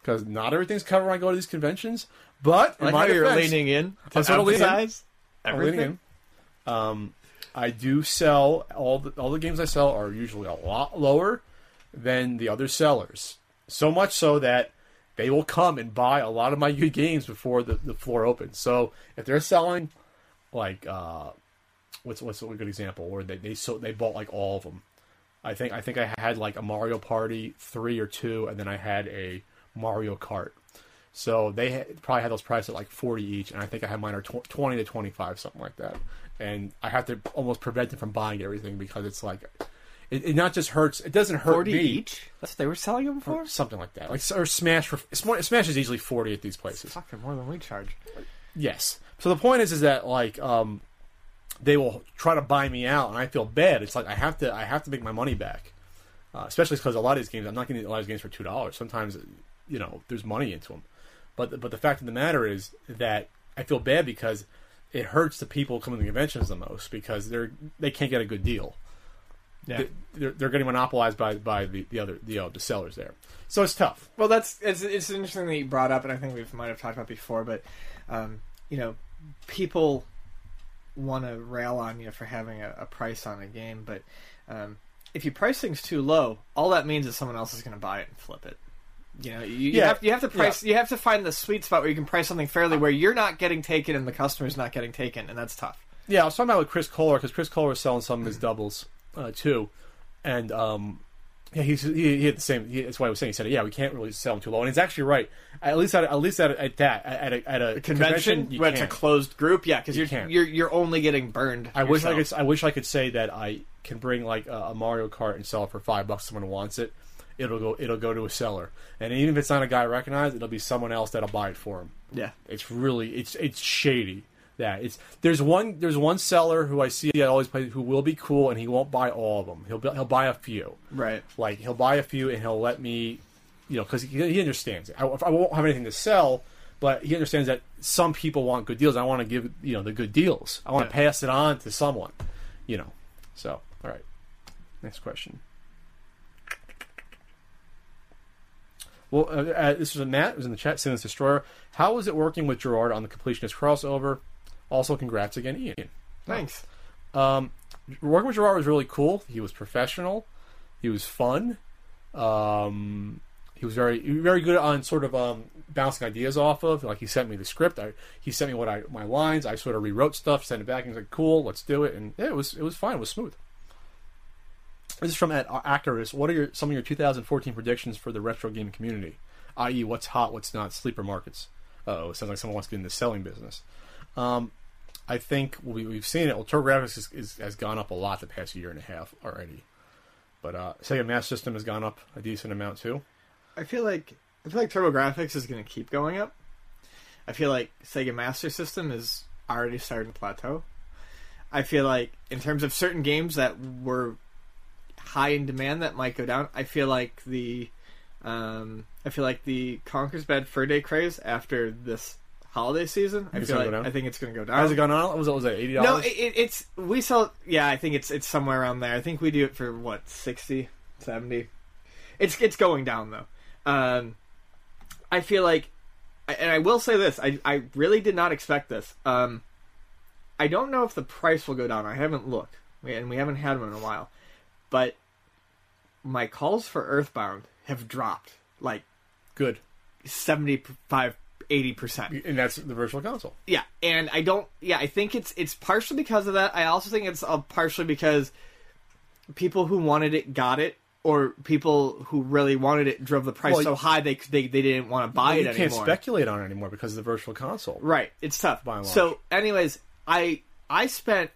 [SPEAKER 1] because not everything's covered when I go to these conventions. But in
[SPEAKER 2] like
[SPEAKER 1] my defense-
[SPEAKER 2] leaning in to
[SPEAKER 1] I'm leaning in.
[SPEAKER 2] emphasize
[SPEAKER 1] I'm
[SPEAKER 2] everything.
[SPEAKER 1] in. Um, I do sell all the all the games I sell are usually a lot lower than the other sellers. So much so that they will come and buy a lot of my good games before the, the floor opens. So if they're selling like uh, what's what's a good example where they they so they bought like all of them. I think I think I had like a Mario Party three or two, and then I had a Mario Kart. So they probably had those priced at like forty each, and I think I had mine are tw- twenty to twenty five, something like that. And I have to almost prevent them from buying everything because it's like it, it not just hurts. It doesn't hurt
[SPEAKER 2] Forty
[SPEAKER 1] me.
[SPEAKER 2] each. That's what they were selling them for.
[SPEAKER 1] Or something like that. Like or Smash for Smash Smash is easily forty at these places.
[SPEAKER 2] Fucking more than we charge.
[SPEAKER 1] Yes. So the point is, is that like um, they will try to buy me out, and I feel bad. It's like I have to, I have to make my money back. Uh, especially because a lot of these games, I'm not getting a lot of these games for two dollars. Sometimes, you know, there's money into them. But but the fact of the matter is that I feel bad because it hurts the people coming to the conventions the most because they're they can't get a good deal.
[SPEAKER 2] Yeah.
[SPEAKER 1] They- They're, they're getting monopolized by by the, the other the uh, the sellers there. So it's tough.
[SPEAKER 2] Well, that's it's it's interesting that you brought up, and I think we might have talked about before. But um, you know, people want to rail on you for having a, a price on a game, but um, if you price things too low, all that means is someone else is going to buy it and flip it. You know, you, you
[SPEAKER 1] Yeah.
[SPEAKER 2] have you have to price. You have to find the sweet spot where you can price something fairly, where you're not getting taken and the customer's not getting taken, and that's tough.
[SPEAKER 1] Yeah, I was talking about with Chris Kohler because Chris Kohler was selling some of his doubles uh, too, and um, yeah, he's, he, he had the same. He, that's why I was saying. He said, "Yeah, we can't really sell them too low," and he's actually right. At least at, at least at, at that at a, at a
[SPEAKER 2] Convention,
[SPEAKER 1] you
[SPEAKER 2] when it's a closed group, yeah, because
[SPEAKER 1] You
[SPEAKER 2] you're you're you're only getting burned.
[SPEAKER 1] I wish I could. I wish I could say that I can bring like a, a Mario Kart and sell it for five bucks. Someone wants it, it'll go it'll go to a seller, and even if it's not a guy recognized, it'll be someone else that'll buy it for him.
[SPEAKER 2] Yeah.
[SPEAKER 1] It's really it's it's shady. That it's there's one there's one seller who I see I always play who will be cool and he won't buy all of them. He'll he'll buy a few.
[SPEAKER 2] Right.
[SPEAKER 1] Like he'll buy a few and he'll let me, you know, because he, he understands. I, I won't have anything to sell, but he understands that some people want good deals. I want to give you know the good deals. I want to pass it on to someone, you know. So all right, next question. Well, uh, uh, this was a Matt. It was in the chat. Simmons Destroyer. How was it working with Jirard on the completionist crossover? Also, congrats again, Ian.
[SPEAKER 2] Thanks.
[SPEAKER 1] Um, working with Jirard was really cool. He was professional. He was fun. Um, he was very very good on sort of um, bouncing ideas off of. Like he sent me the script. I, he sent me what I my lines. I sort of rewrote stuff, sent it back, and he was like, "Cool, let's do it." And yeah, it was it was fine. It was smooth. This is from at Acarus. What are your some of your 2014 predictions for the retro gaming community? I.e., what's hot, what's not, sleeper markets. Oh, it sounds like someone wants to get in the selling business. Um, I think we, we've seen it. Well, Graphics is, is, has gone up a lot the past year and a half already. But uh, Sega Master System has gone up a decent amount too.
[SPEAKER 2] I feel like I feel like TurboGrafx is going to keep going up. I feel like Sega Master System is already starting to plateau. I feel like in terms of certain games that were high in demand that might go down, I feel like the um, I feel like the Conker's Bad Fur Day craze after this holiday season. I
[SPEAKER 1] It's
[SPEAKER 2] feel
[SPEAKER 1] gonna
[SPEAKER 2] like
[SPEAKER 1] go down?
[SPEAKER 2] I think it's going to go down.
[SPEAKER 1] How's it gone on? Was it was it eighty
[SPEAKER 2] No,
[SPEAKER 1] dollars?
[SPEAKER 2] it, it, it's we sell. Yeah, I think it's it's somewhere around there. I think we do it for what 60, 70. It's it's going down though. Um, I feel like, and I will say this: I I really did not expect this. Um, I don't know if the price will go down. I haven't looked, We- and we haven't had one in a while. But my calls for Earthbound have dropped like
[SPEAKER 1] Good,
[SPEAKER 2] 75 80 percent.
[SPEAKER 1] and that's the Virtual Console.
[SPEAKER 2] Yeah, and I don't. Yeah, I think it's it's partially because of that. I also think it's uh, partially because people who wanted it got it, or people who really wanted it drove the price
[SPEAKER 1] Well,
[SPEAKER 2] so high they they, they didn't want to buy it anymore.
[SPEAKER 1] you can't speculate on it anymore because of the Virtual Console.
[SPEAKER 2] Right, it's tough.
[SPEAKER 1] By and large.
[SPEAKER 2] So, anyways, I I spent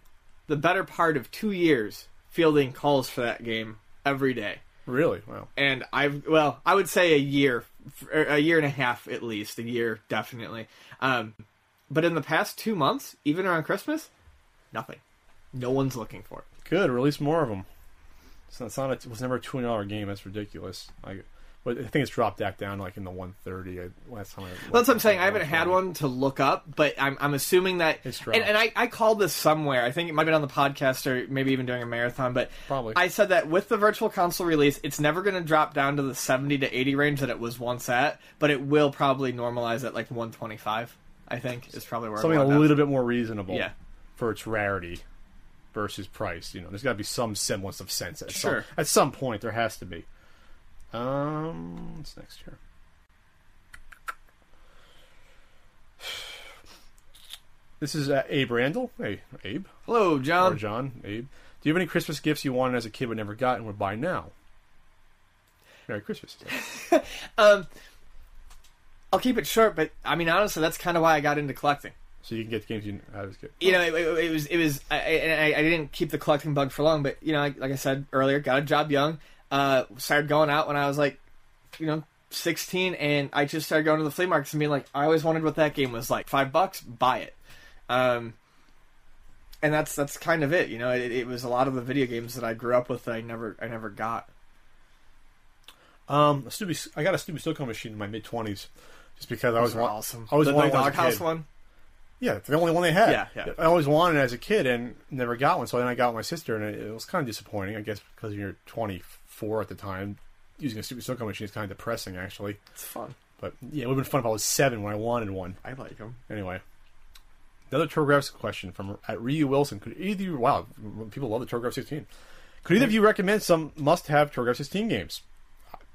[SPEAKER 2] the better part of two years fielding calls for that game every day,
[SPEAKER 1] Really? Wow.
[SPEAKER 2] and I've well, I would say a year, a year and a half at least, a year definitely. Um, but in the past two months, even around Christmas, nothing. No one's looking for it.
[SPEAKER 1] Good. Release more of them. It's not, it's not a, it was never a two hundred dollar game. That's ridiculous. I, but I think it's dropped back down like in the one thirty. Uh, last time. I,
[SPEAKER 2] Well, that's what I'm saying. I haven't had one to look up, but I'm, I'm assuming that.
[SPEAKER 1] It's
[SPEAKER 2] and,
[SPEAKER 1] dropped.
[SPEAKER 2] and I, I called this somewhere. I think it might have been on the podcast or maybe even doing a marathon. But
[SPEAKER 1] Probably.
[SPEAKER 2] I said that with the virtual console release, it's never going to drop down to the 70 to 80 range that it was once at, but it will probably normalize at like 125. I think is probably where
[SPEAKER 1] Something a
[SPEAKER 2] it'll end up.
[SPEAKER 1] little bit more reasonable.
[SPEAKER 2] Yeah.
[SPEAKER 1] For its rarity versus price. You know, there's got to be some semblance of sense. At
[SPEAKER 2] Sure.
[SPEAKER 1] Some, at some point, there has to be. Um, what's next here? This is uh, Abe Randall. Hey, Abe.
[SPEAKER 2] Hello, John.
[SPEAKER 1] or
[SPEAKER 2] John.
[SPEAKER 1] Abe. Do you have any Christmas gifts you wanted as a kid but never got and would buy now? Merry Christmas.
[SPEAKER 2] Um, I'll keep it short, but I mean honestly, that's kind of why I got into collecting.
[SPEAKER 1] So you can get the games you had as a kid.
[SPEAKER 2] you know, it, it, it was it was I, I, I didn't keep the collecting bug for long, but you know, like, like I said earlier, got a job young. Uh, started going out when I was like, you know, sixteen, and I just started going to the flea markets and being like, I always wondered what that game was like. Five bucks, buy it. Um, and that's that's kind of it. You know, it, it was a lot of the video games that I grew up with that I never I never got.
[SPEAKER 1] Um, I got a Snoopy Sno-Cone machine in my mid twenties, just because I was
[SPEAKER 2] Those awesome.
[SPEAKER 1] I always
[SPEAKER 2] the, the
[SPEAKER 1] wanted one
[SPEAKER 2] doghouse one.
[SPEAKER 1] Yeah, it's the only one they had.
[SPEAKER 2] Yeah, yeah.
[SPEAKER 1] I always wanted it as a kid and never got one. So then I got my sister, and it, it was kind of disappointing. I guess because you're 24 at the time, using a Snoopy Sno-Cone machine is kind of depressing, actually.
[SPEAKER 2] It's fun.
[SPEAKER 1] But yeah, it would have been fun if I was seven when I wanted one.
[SPEAKER 2] I like them.
[SPEAKER 1] Anyway, another TurboGrafx question from at Ryu Wilson. Could either you, wow, people love the TurboGrafx 16. Could either of you recommend some must-have TurboGrafx 16 games?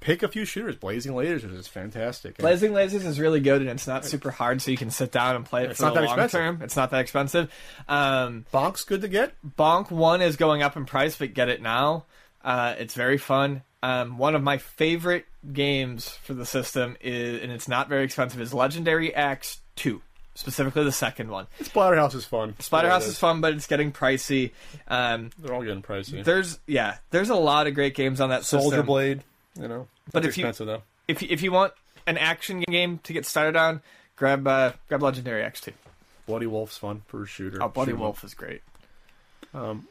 [SPEAKER 1] Pick a few shooters. Blazing Lasers is fantastic. And
[SPEAKER 2] Blazing Lasers is really good, and it's not super hard, so you can sit down and play it
[SPEAKER 1] It's
[SPEAKER 2] for
[SPEAKER 1] not
[SPEAKER 2] the
[SPEAKER 1] that
[SPEAKER 2] long
[SPEAKER 1] expensive.
[SPEAKER 2] term. It's not that expensive. Um,
[SPEAKER 1] Bonk's good to get.
[SPEAKER 2] Bonk One is going up in price, but get it now. Uh, it's very fun. Um, one of my favorite games for the system is, and it's not very expensive, is Legendary Axe Two. specifically the second one.
[SPEAKER 1] Splatterhouse is fun.
[SPEAKER 2] Splatterhouse
[SPEAKER 1] Yeah,
[SPEAKER 2] is fun, but it's getting pricey. Um,
[SPEAKER 1] They're all getting pricey.
[SPEAKER 2] there's yeah, there's a lot of great games on that
[SPEAKER 1] Soldier
[SPEAKER 2] system.
[SPEAKER 1] Blade, you know.
[SPEAKER 2] But
[SPEAKER 1] That's
[SPEAKER 2] if you-
[SPEAKER 1] though.
[SPEAKER 2] If if you want an action game to get started on, grab uh, grab Legendary Axe two.
[SPEAKER 1] Bloody Wolf's fun for a shooter.
[SPEAKER 2] Oh, Bloody
[SPEAKER 1] Shoot 'em.
[SPEAKER 2] Wolf is great.
[SPEAKER 1] Um,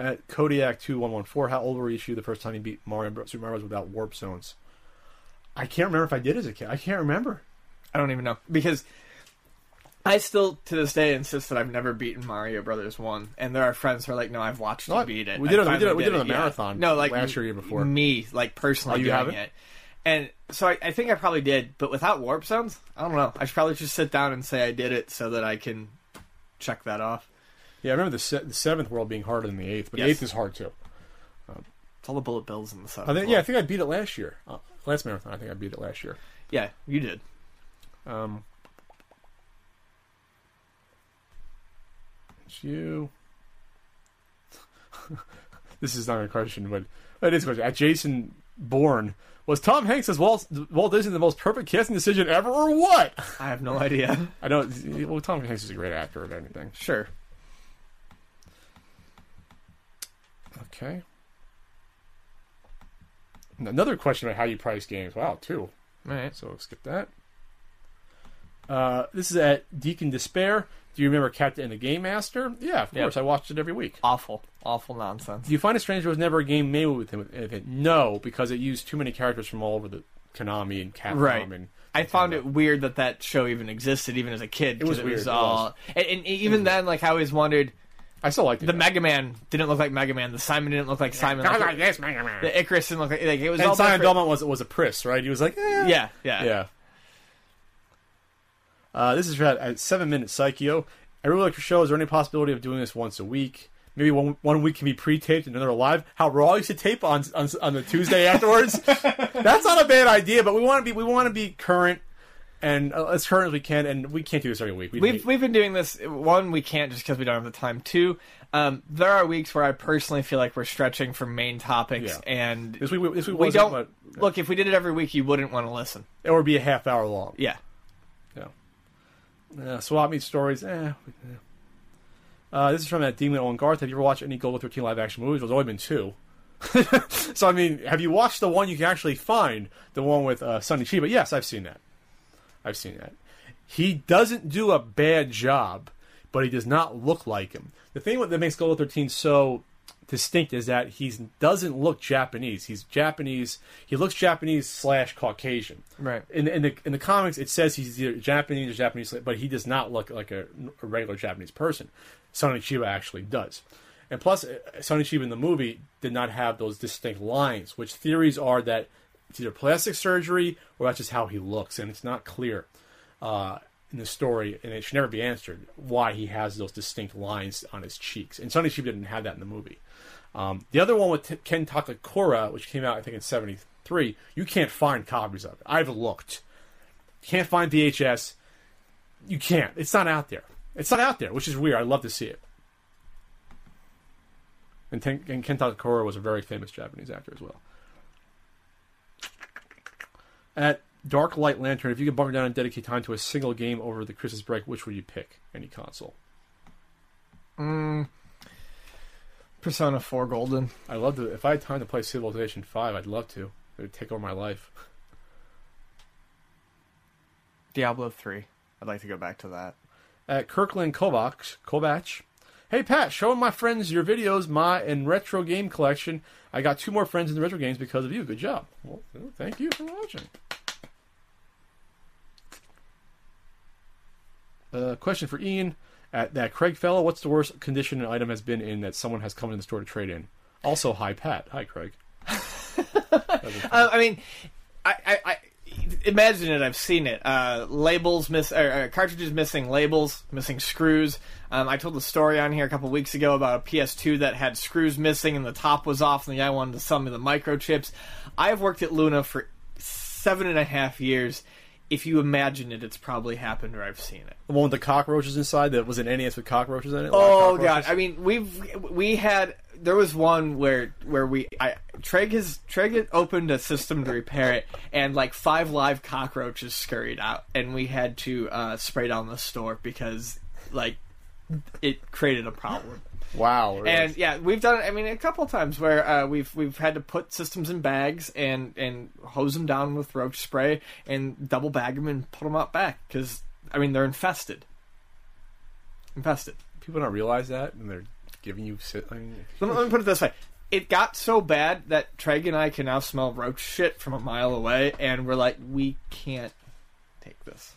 [SPEAKER 1] at Kodiak two one one four, how old were you the first time you beat Mario Bros. Super Mario Bros. without warp zones? I can't remember if I did as a kid. I can't remember.
[SPEAKER 2] I don't even know because I still to this day insist that I've never beaten Mario Brothers one, and there are friends who are like, "No, I've watched you beat it."
[SPEAKER 1] we did it- we
[SPEAKER 2] finally
[SPEAKER 1] did it- we did it on the
[SPEAKER 2] yeah.
[SPEAKER 1] marathon
[SPEAKER 2] No, like
[SPEAKER 1] last year, year before.
[SPEAKER 2] Me, like personally
[SPEAKER 1] Oh, you
[SPEAKER 2] doing
[SPEAKER 1] haven't?
[SPEAKER 2] it, and so I, I think I probably did, but without warp zones, I don't know. I should probably just sit down and say I did it so that I can check that off.
[SPEAKER 1] Yeah, I remember the, se- the seventh world being harder than the eighth, but
[SPEAKER 2] Yes.
[SPEAKER 1] the eighth is hard too.
[SPEAKER 2] It's all the bullet bills in the stuff.
[SPEAKER 1] I think, yeah, I think I beat it last year. Uh, last marathon, I think I beat it last year.
[SPEAKER 2] yeah, you did.
[SPEAKER 1] Um, it's you. this is not a question, but it is a question. At Jason Bourne, was Tom Hanks as Walt, Walt Disney the most perfect casting decision ever, or what?
[SPEAKER 2] I have no idea.
[SPEAKER 1] I don't. Well, Tom Hanks is a great actor at anything.
[SPEAKER 2] sure.
[SPEAKER 1] Okay. Another question about how you price games. Wow, two.
[SPEAKER 2] All right.
[SPEAKER 1] So we'll skip that. Uh, this is at Deacon Despair. Do you remember Captain N the Game Master? Yeah, of
[SPEAKER 2] Yep.
[SPEAKER 1] course. I watched it every week.
[SPEAKER 2] Awful, awful nonsense.
[SPEAKER 1] Do you find it strange there was never a game made with him? With it? No, because it used too many characters from all over the Konami and Capcom.
[SPEAKER 2] Right.
[SPEAKER 1] And
[SPEAKER 2] I found it weird that that show even existed, even as a kid.
[SPEAKER 1] It was
[SPEAKER 2] 'cause
[SPEAKER 1] weird, it
[SPEAKER 2] all, And, and even then, like I always wondered,
[SPEAKER 1] I still liked it.
[SPEAKER 2] the Mega Man didn't look like Mega Man. The Simon didn't look like Simon.
[SPEAKER 1] I was
[SPEAKER 2] Like,
[SPEAKER 1] like, yes, Mega Man.
[SPEAKER 2] the Icarus didn't look like, like it was all
[SPEAKER 1] and Simon
[SPEAKER 2] different-
[SPEAKER 1] Belmont was was a priss, right? He was like, eh.
[SPEAKER 2] Yeah, yeah,
[SPEAKER 1] Yeah. Uh, this is at, at seven minute Psycho. I really like your show. Is there any possibility of doing this once a week? Maybe one one week can be pre-taped and another live. How Raw used to tape on on, on the Tuesday afterwards. That's not a bad idea, but we want to be we want to be current and uh, as current as we can, and we can't do this every week. We
[SPEAKER 2] We've we've been doing this. One, we can't just because we don't have the time. Two, um, there are weeks where I personally feel like we're stretching from main topics,
[SPEAKER 1] Yeah.
[SPEAKER 2] and
[SPEAKER 1] this week this week
[SPEAKER 2] we don't
[SPEAKER 1] but
[SPEAKER 2] look. If we did it every week, you wouldn't want to listen.
[SPEAKER 1] it would be a half hour long.
[SPEAKER 2] Yeah,
[SPEAKER 1] Yeah. Uh, swap meet stories. Eh. Uh, this is from that Demon Owen Garth. Have you ever watched any Golgo 13 live action movies? There's only been two. so, I mean, have you watched the one you can actually find? The one with uh, Sonny Chiba? Yes, I've seen that. I've seen that. He doesn't do a bad job, but he does not look like him. The thing that makes Golgo 13 so distinct is that he doesn't look Japanese. He's Japanese. He looks Japanese slash Caucasian
[SPEAKER 2] right.
[SPEAKER 1] in in the in the comics it says he's either Japanese or Japanese, but he does not look like a, a regular Japanese person. Sonny Chiba actually does, and plus uh, Sonny Chiba in the movie did not have those distinct lines, which theories are that it's either plastic surgery or that's just how he looks, and it's not clear uh, in the story, and it should never be answered why he has those distinct lines on his cheeks. And Sonny Chiba didn't have that in the movie. Um, the other one with T- Ken Takakura, which came out I think in '73, you can't find copies of it. I've looked. Can't find VHS. You can't. It's not out there. It's not out there, which is weird. I'd love to see it. And, Ten- and Ken Takakura was a very famous Japanese actor as well. At Dark Light Lantern, if you could bunker down and dedicate time to a single game over the Christmas break, which would you pick? Any console?
[SPEAKER 2] Mm, Persona Four Golden.
[SPEAKER 1] I love to. If I had time to play Civilization Five, I'd love to. It would take over my life.
[SPEAKER 2] Diablo Three. I'd like to go back to that.
[SPEAKER 1] At Kirkland Kovacs, Kovach. Hey Pat, showing my friends your videos, my and retro game collection. I got two more friends in the retro games because of you. Good job. Well, thank you for watching. Uh, question for Ian. At that Craig fellow, what's the worst condition an item has been in that someone has come in the store to trade in? Also, hi Pat. Hi Craig.
[SPEAKER 2] Uh, I mean, I, I, I imagine it. I've seen it. Uh, labels miss, or, uh, cartridges missing labels, missing screws. Um, I told the story on here a couple weeks ago about a PS2 that had screws missing and the top was off, and the guy wanted to sell me the microchips. I have worked at Luna for seven and a half years. If you imagine it, it's probably happened or I've seen it.
[SPEAKER 1] The one with the cockroaches inside that was an NES with cockroaches in it.
[SPEAKER 2] Oh god! I mean, we've we had there was one where where we I Treg has Treg had opened a system to repair it, and like five live cockroaches scurried out, and we had to uh, spray down the store because like it created a problem.
[SPEAKER 1] Wow. really.
[SPEAKER 2] And yeah, we've done it. I mean, a couple times where uh, we've we've had to put systems in bags and and hose them down with roach spray and double bag them and put them out back because I mean they're infested. Infested.
[SPEAKER 3] People don't realize that, and they're giving you. si- I mean,
[SPEAKER 2] Let me, let me put it this way. It got so bad that Treg and I can now smell roach shit from a mile away, and we're like, we can't take this.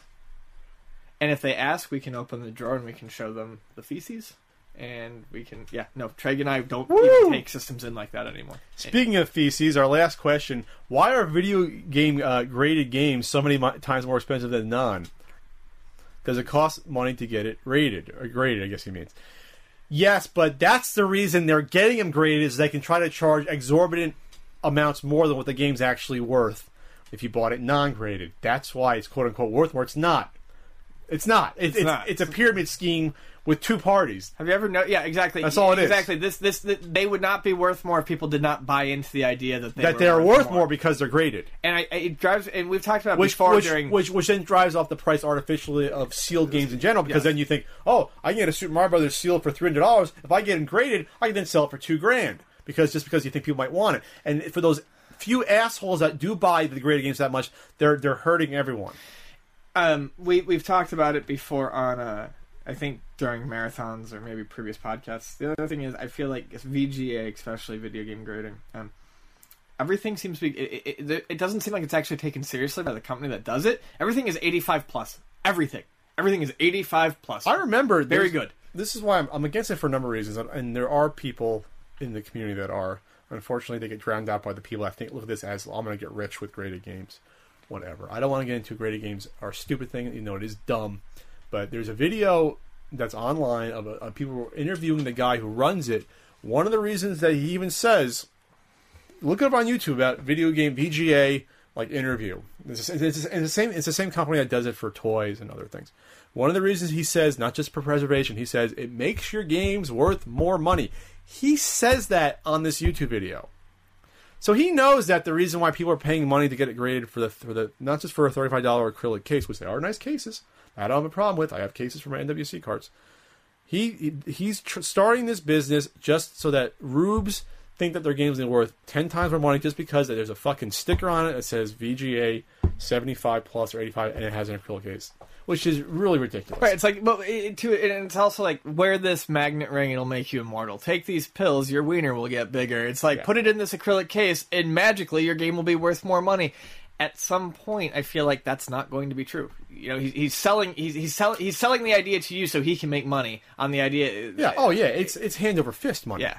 [SPEAKER 2] And if they ask, we can open the drawer and we can show them the feces, and we can, yeah, no, Treg and I don't even take systems in like that anymore.
[SPEAKER 1] Speaking of feces, our last question: Why are video game uh, graded games so many mi- times more expensive than non? Does it cost money to get it rated or graded? I guess he means. Yes, but that's the reason they're getting them graded is they can try to charge exorbitant amounts more than what the game's actually worth if you bought it non-graded. That's why it's quote unquote worth more. It's not. It's not. It, it's,
[SPEAKER 2] not.
[SPEAKER 1] it's a pyramid scheme with two parties.
[SPEAKER 2] Have you ever know? Yeah, exactly.
[SPEAKER 1] That's all it is.
[SPEAKER 2] Exactly. This, this, th they would not be worth more if people did not buy into the idea that they
[SPEAKER 1] That they are worth more because they're graded.
[SPEAKER 2] And I, it drives, and we've talked about
[SPEAKER 1] which
[SPEAKER 2] before
[SPEAKER 1] which,
[SPEAKER 2] during
[SPEAKER 1] which which then drives off the price artificially of sealed games in general because
[SPEAKER 2] Yes.
[SPEAKER 1] then you think, oh, I can get a Super Mario Brothers sealed for three hundred dollars. If I get them graded, I can then sell it for two grand because just because you think people might want it. And for those few assholes that do buy the graded games that much, they're they're hurting everyone.
[SPEAKER 2] Um, we we've talked about it before on uh, I think during marathons or maybe previous podcasts. The other thing is I feel like it's VGA, especially video game grading. Um, everything seems to be. It, it, it, doesn't seem like it's actually taken seriously by the company that does it. Everything is eighty five plus. Everything. Everything is eighty five plus.
[SPEAKER 1] I remember
[SPEAKER 2] Very good.
[SPEAKER 1] This is why I'm, I'm against it for a number of reasons, and there are people in the community that are. Unfortunately, they get drowned out by the people I think look at this as I'm going to get rich with graded games. Whatever. I don't want to get into graded games are stupid thing. You know, it is dumb. But there's a video that's online of, of people interviewing the guy who runs it. One of the reasons that he even says, look it up on YouTube about video game VGA like interview. It's, it's, it's the same. It's the same company that does it for toys and other things. One of the reasons he says, not just for preservation, he says it makes your games worth more money. He says that on this YouTube video. So he knows that the reason why people are paying money to get it graded for the for the not just for a thirty five dollar acrylic case, which they are nice cases. I don't have a problem with. I have cases for my NWC cards. He, he he's tr- starting this business just so that rubes think that their games are worth ten times more money just because there's a fucking sticker on it that says VGA seventy five plus or eighty five and it has an acrylic case, which is really ridiculous.
[SPEAKER 2] Right, it's like, but it, to and it's also like wear this magnet ring, it'll make you immortal. Take these pills, your wiener will get bigger. It's like
[SPEAKER 1] Yeah.
[SPEAKER 2] put it in this acrylic case, and magically your game will be worth more money. At some point, I feel like that's not going to be true. You know, he's, he's selling he's he's selling he's selling the idea to you so he can make money on the idea.
[SPEAKER 1] Yeah. Oh yeah. It's it's hand over fist money.
[SPEAKER 2] yeah.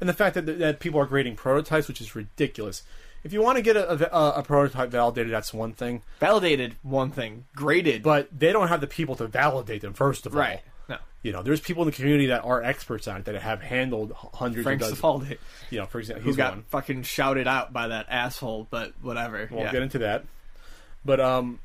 [SPEAKER 1] And the fact that, that people are grading prototypes, which is ridiculous. If you want to get a, a, a prototype validated, that's one thing,
[SPEAKER 2] Validated one thing, graded,
[SPEAKER 1] but they don't have the people to validate them. First of
[SPEAKER 2] right.
[SPEAKER 1] all,
[SPEAKER 2] No,
[SPEAKER 1] you know, there's people in the community that are experts on it that have handled hundreds
[SPEAKER 2] Frank
[SPEAKER 1] of.
[SPEAKER 2] Cifaldi,
[SPEAKER 1] You know, for example,
[SPEAKER 2] who
[SPEAKER 1] he's
[SPEAKER 2] got
[SPEAKER 1] one.
[SPEAKER 2] fucking shouted out by that asshole, but whatever.
[SPEAKER 1] We'll
[SPEAKER 2] yeah.
[SPEAKER 1] get into that. But um,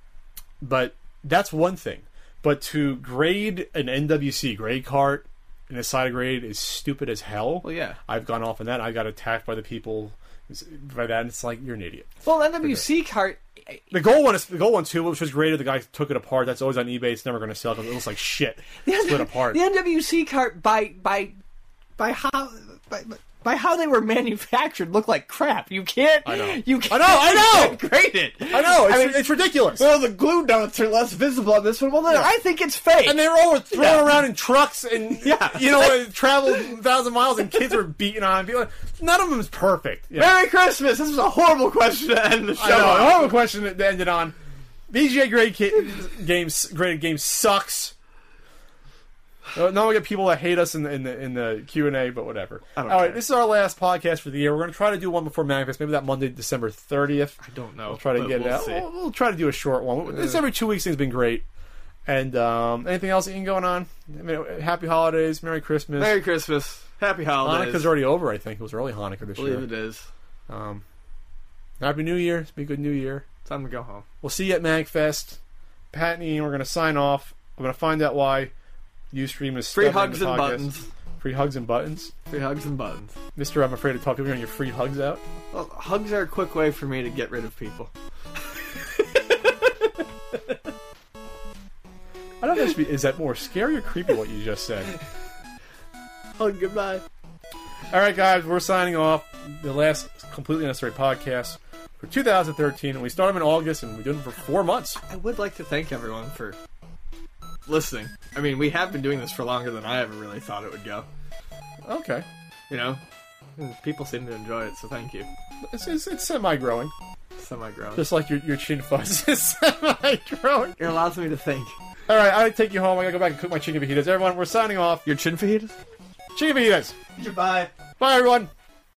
[SPEAKER 1] but that's one thing. But to grade an NWC grade cart and a side grade is stupid as hell.
[SPEAKER 2] Well, yeah.
[SPEAKER 1] I've gone off on that. I got attacked by the people by that. And it's like you're an idiot.
[SPEAKER 2] Well, NWC cart.
[SPEAKER 1] The gold one is the gold one too, which was graded. The guy took it apart. That's always on eBay. It's never going to sell because it looks like shit. Split apart.
[SPEAKER 2] The NWC cart by by by how by, by how they were manufactured look like crap. You can't.
[SPEAKER 1] I know.
[SPEAKER 2] You can't,
[SPEAKER 1] I know, I know!
[SPEAKER 2] grade it.
[SPEAKER 1] I know. It's,
[SPEAKER 2] I mean,
[SPEAKER 1] it's ridiculous.
[SPEAKER 2] well, the glue dots are less visible on this one. Well, then
[SPEAKER 1] Yeah.
[SPEAKER 2] I think it's fake.
[SPEAKER 1] and they were all thrown
[SPEAKER 2] Yeah.
[SPEAKER 1] around in trucks and
[SPEAKER 2] Yeah.
[SPEAKER 1] you know traveled thousand miles and kids were beating on. People, none of them is perfect. Yeah.
[SPEAKER 2] Merry Christmas. This was a horrible question to end the show.
[SPEAKER 1] I know. A horrible question that ended on. VGA grade ki- games graded game sucks. Uh, Now we get people that hate us in the in the, in the Q and A, but whatever. All
[SPEAKER 2] don't
[SPEAKER 1] right, this is our last podcast for the year. We're going to try to do one before MagFest, maybe that Monday, December thirtieth.
[SPEAKER 2] I don't know.
[SPEAKER 1] We'll try to get
[SPEAKER 2] we'll
[SPEAKER 1] it out. We'll, we'll try to do a short one. This every two weeks thing's been great. And um, anything else Ian going on? I mean, happy holidays, Merry Christmas.
[SPEAKER 2] Merry Christmas. Happy holidays.
[SPEAKER 1] Hanukkah's already over. I think it was early Hanukkah this
[SPEAKER 2] I believe
[SPEAKER 1] year.
[SPEAKER 2] it is.
[SPEAKER 1] Um, happy New Year. It's been a good New Year.
[SPEAKER 2] Time to go home.
[SPEAKER 1] We'll see you at MagFest. Pat and Ian, we're going to sign off. I'm going to find out why Ustream is
[SPEAKER 2] Free hugs and
[SPEAKER 1] podcast.
[SPEAKER 2] buttons.
[SPEAKER 1] Free hugs and buttons.
[SPEAKER 2] Free hugs and buttons.
[SPEAKER 1] Mister, I'm afraid to talk. You're getting your free hugs out.
[SPEAKER 2] Well, hugs are a quick way for me to get rid of people.
[SPEAKER 1] I don't know if this is that more scary or creepy what you just said.
[SPEAKER 2] Hug goodbye.
[SPEAKER 1] All right, guys, we're signing off. The last completely unnecessary podcast for 2013, and we started in August, and we're doing it for four months.
[SPEAKER 2] I would like to thank everyone for listening. I mean, we have been doing this for longer than I ever really thought it would go.
[SPEAKER 1] Okay,
[SPEAKER 2] You know, people seem to enjoy it, so thank you.
[SPEAKER 1] it's it's, it's semi-growing,
[SPEAKER 2] Semi growing.
[SPEAKER 1] just like your your chin fuzz is semi-growing.
[SPEAKER 2] It allows me to think.
[SPEAKER 1] All right, I take you home. I gotta go back and cook my chicken fajitas. Everyone, we're signing off.
[SPEAKER 2] Your chin fajitas?
[SPEAKER 1] Chicken fajitas.
[SPEAKER 2] Goodbye.
[SPEAKER 1] Bye, everyone.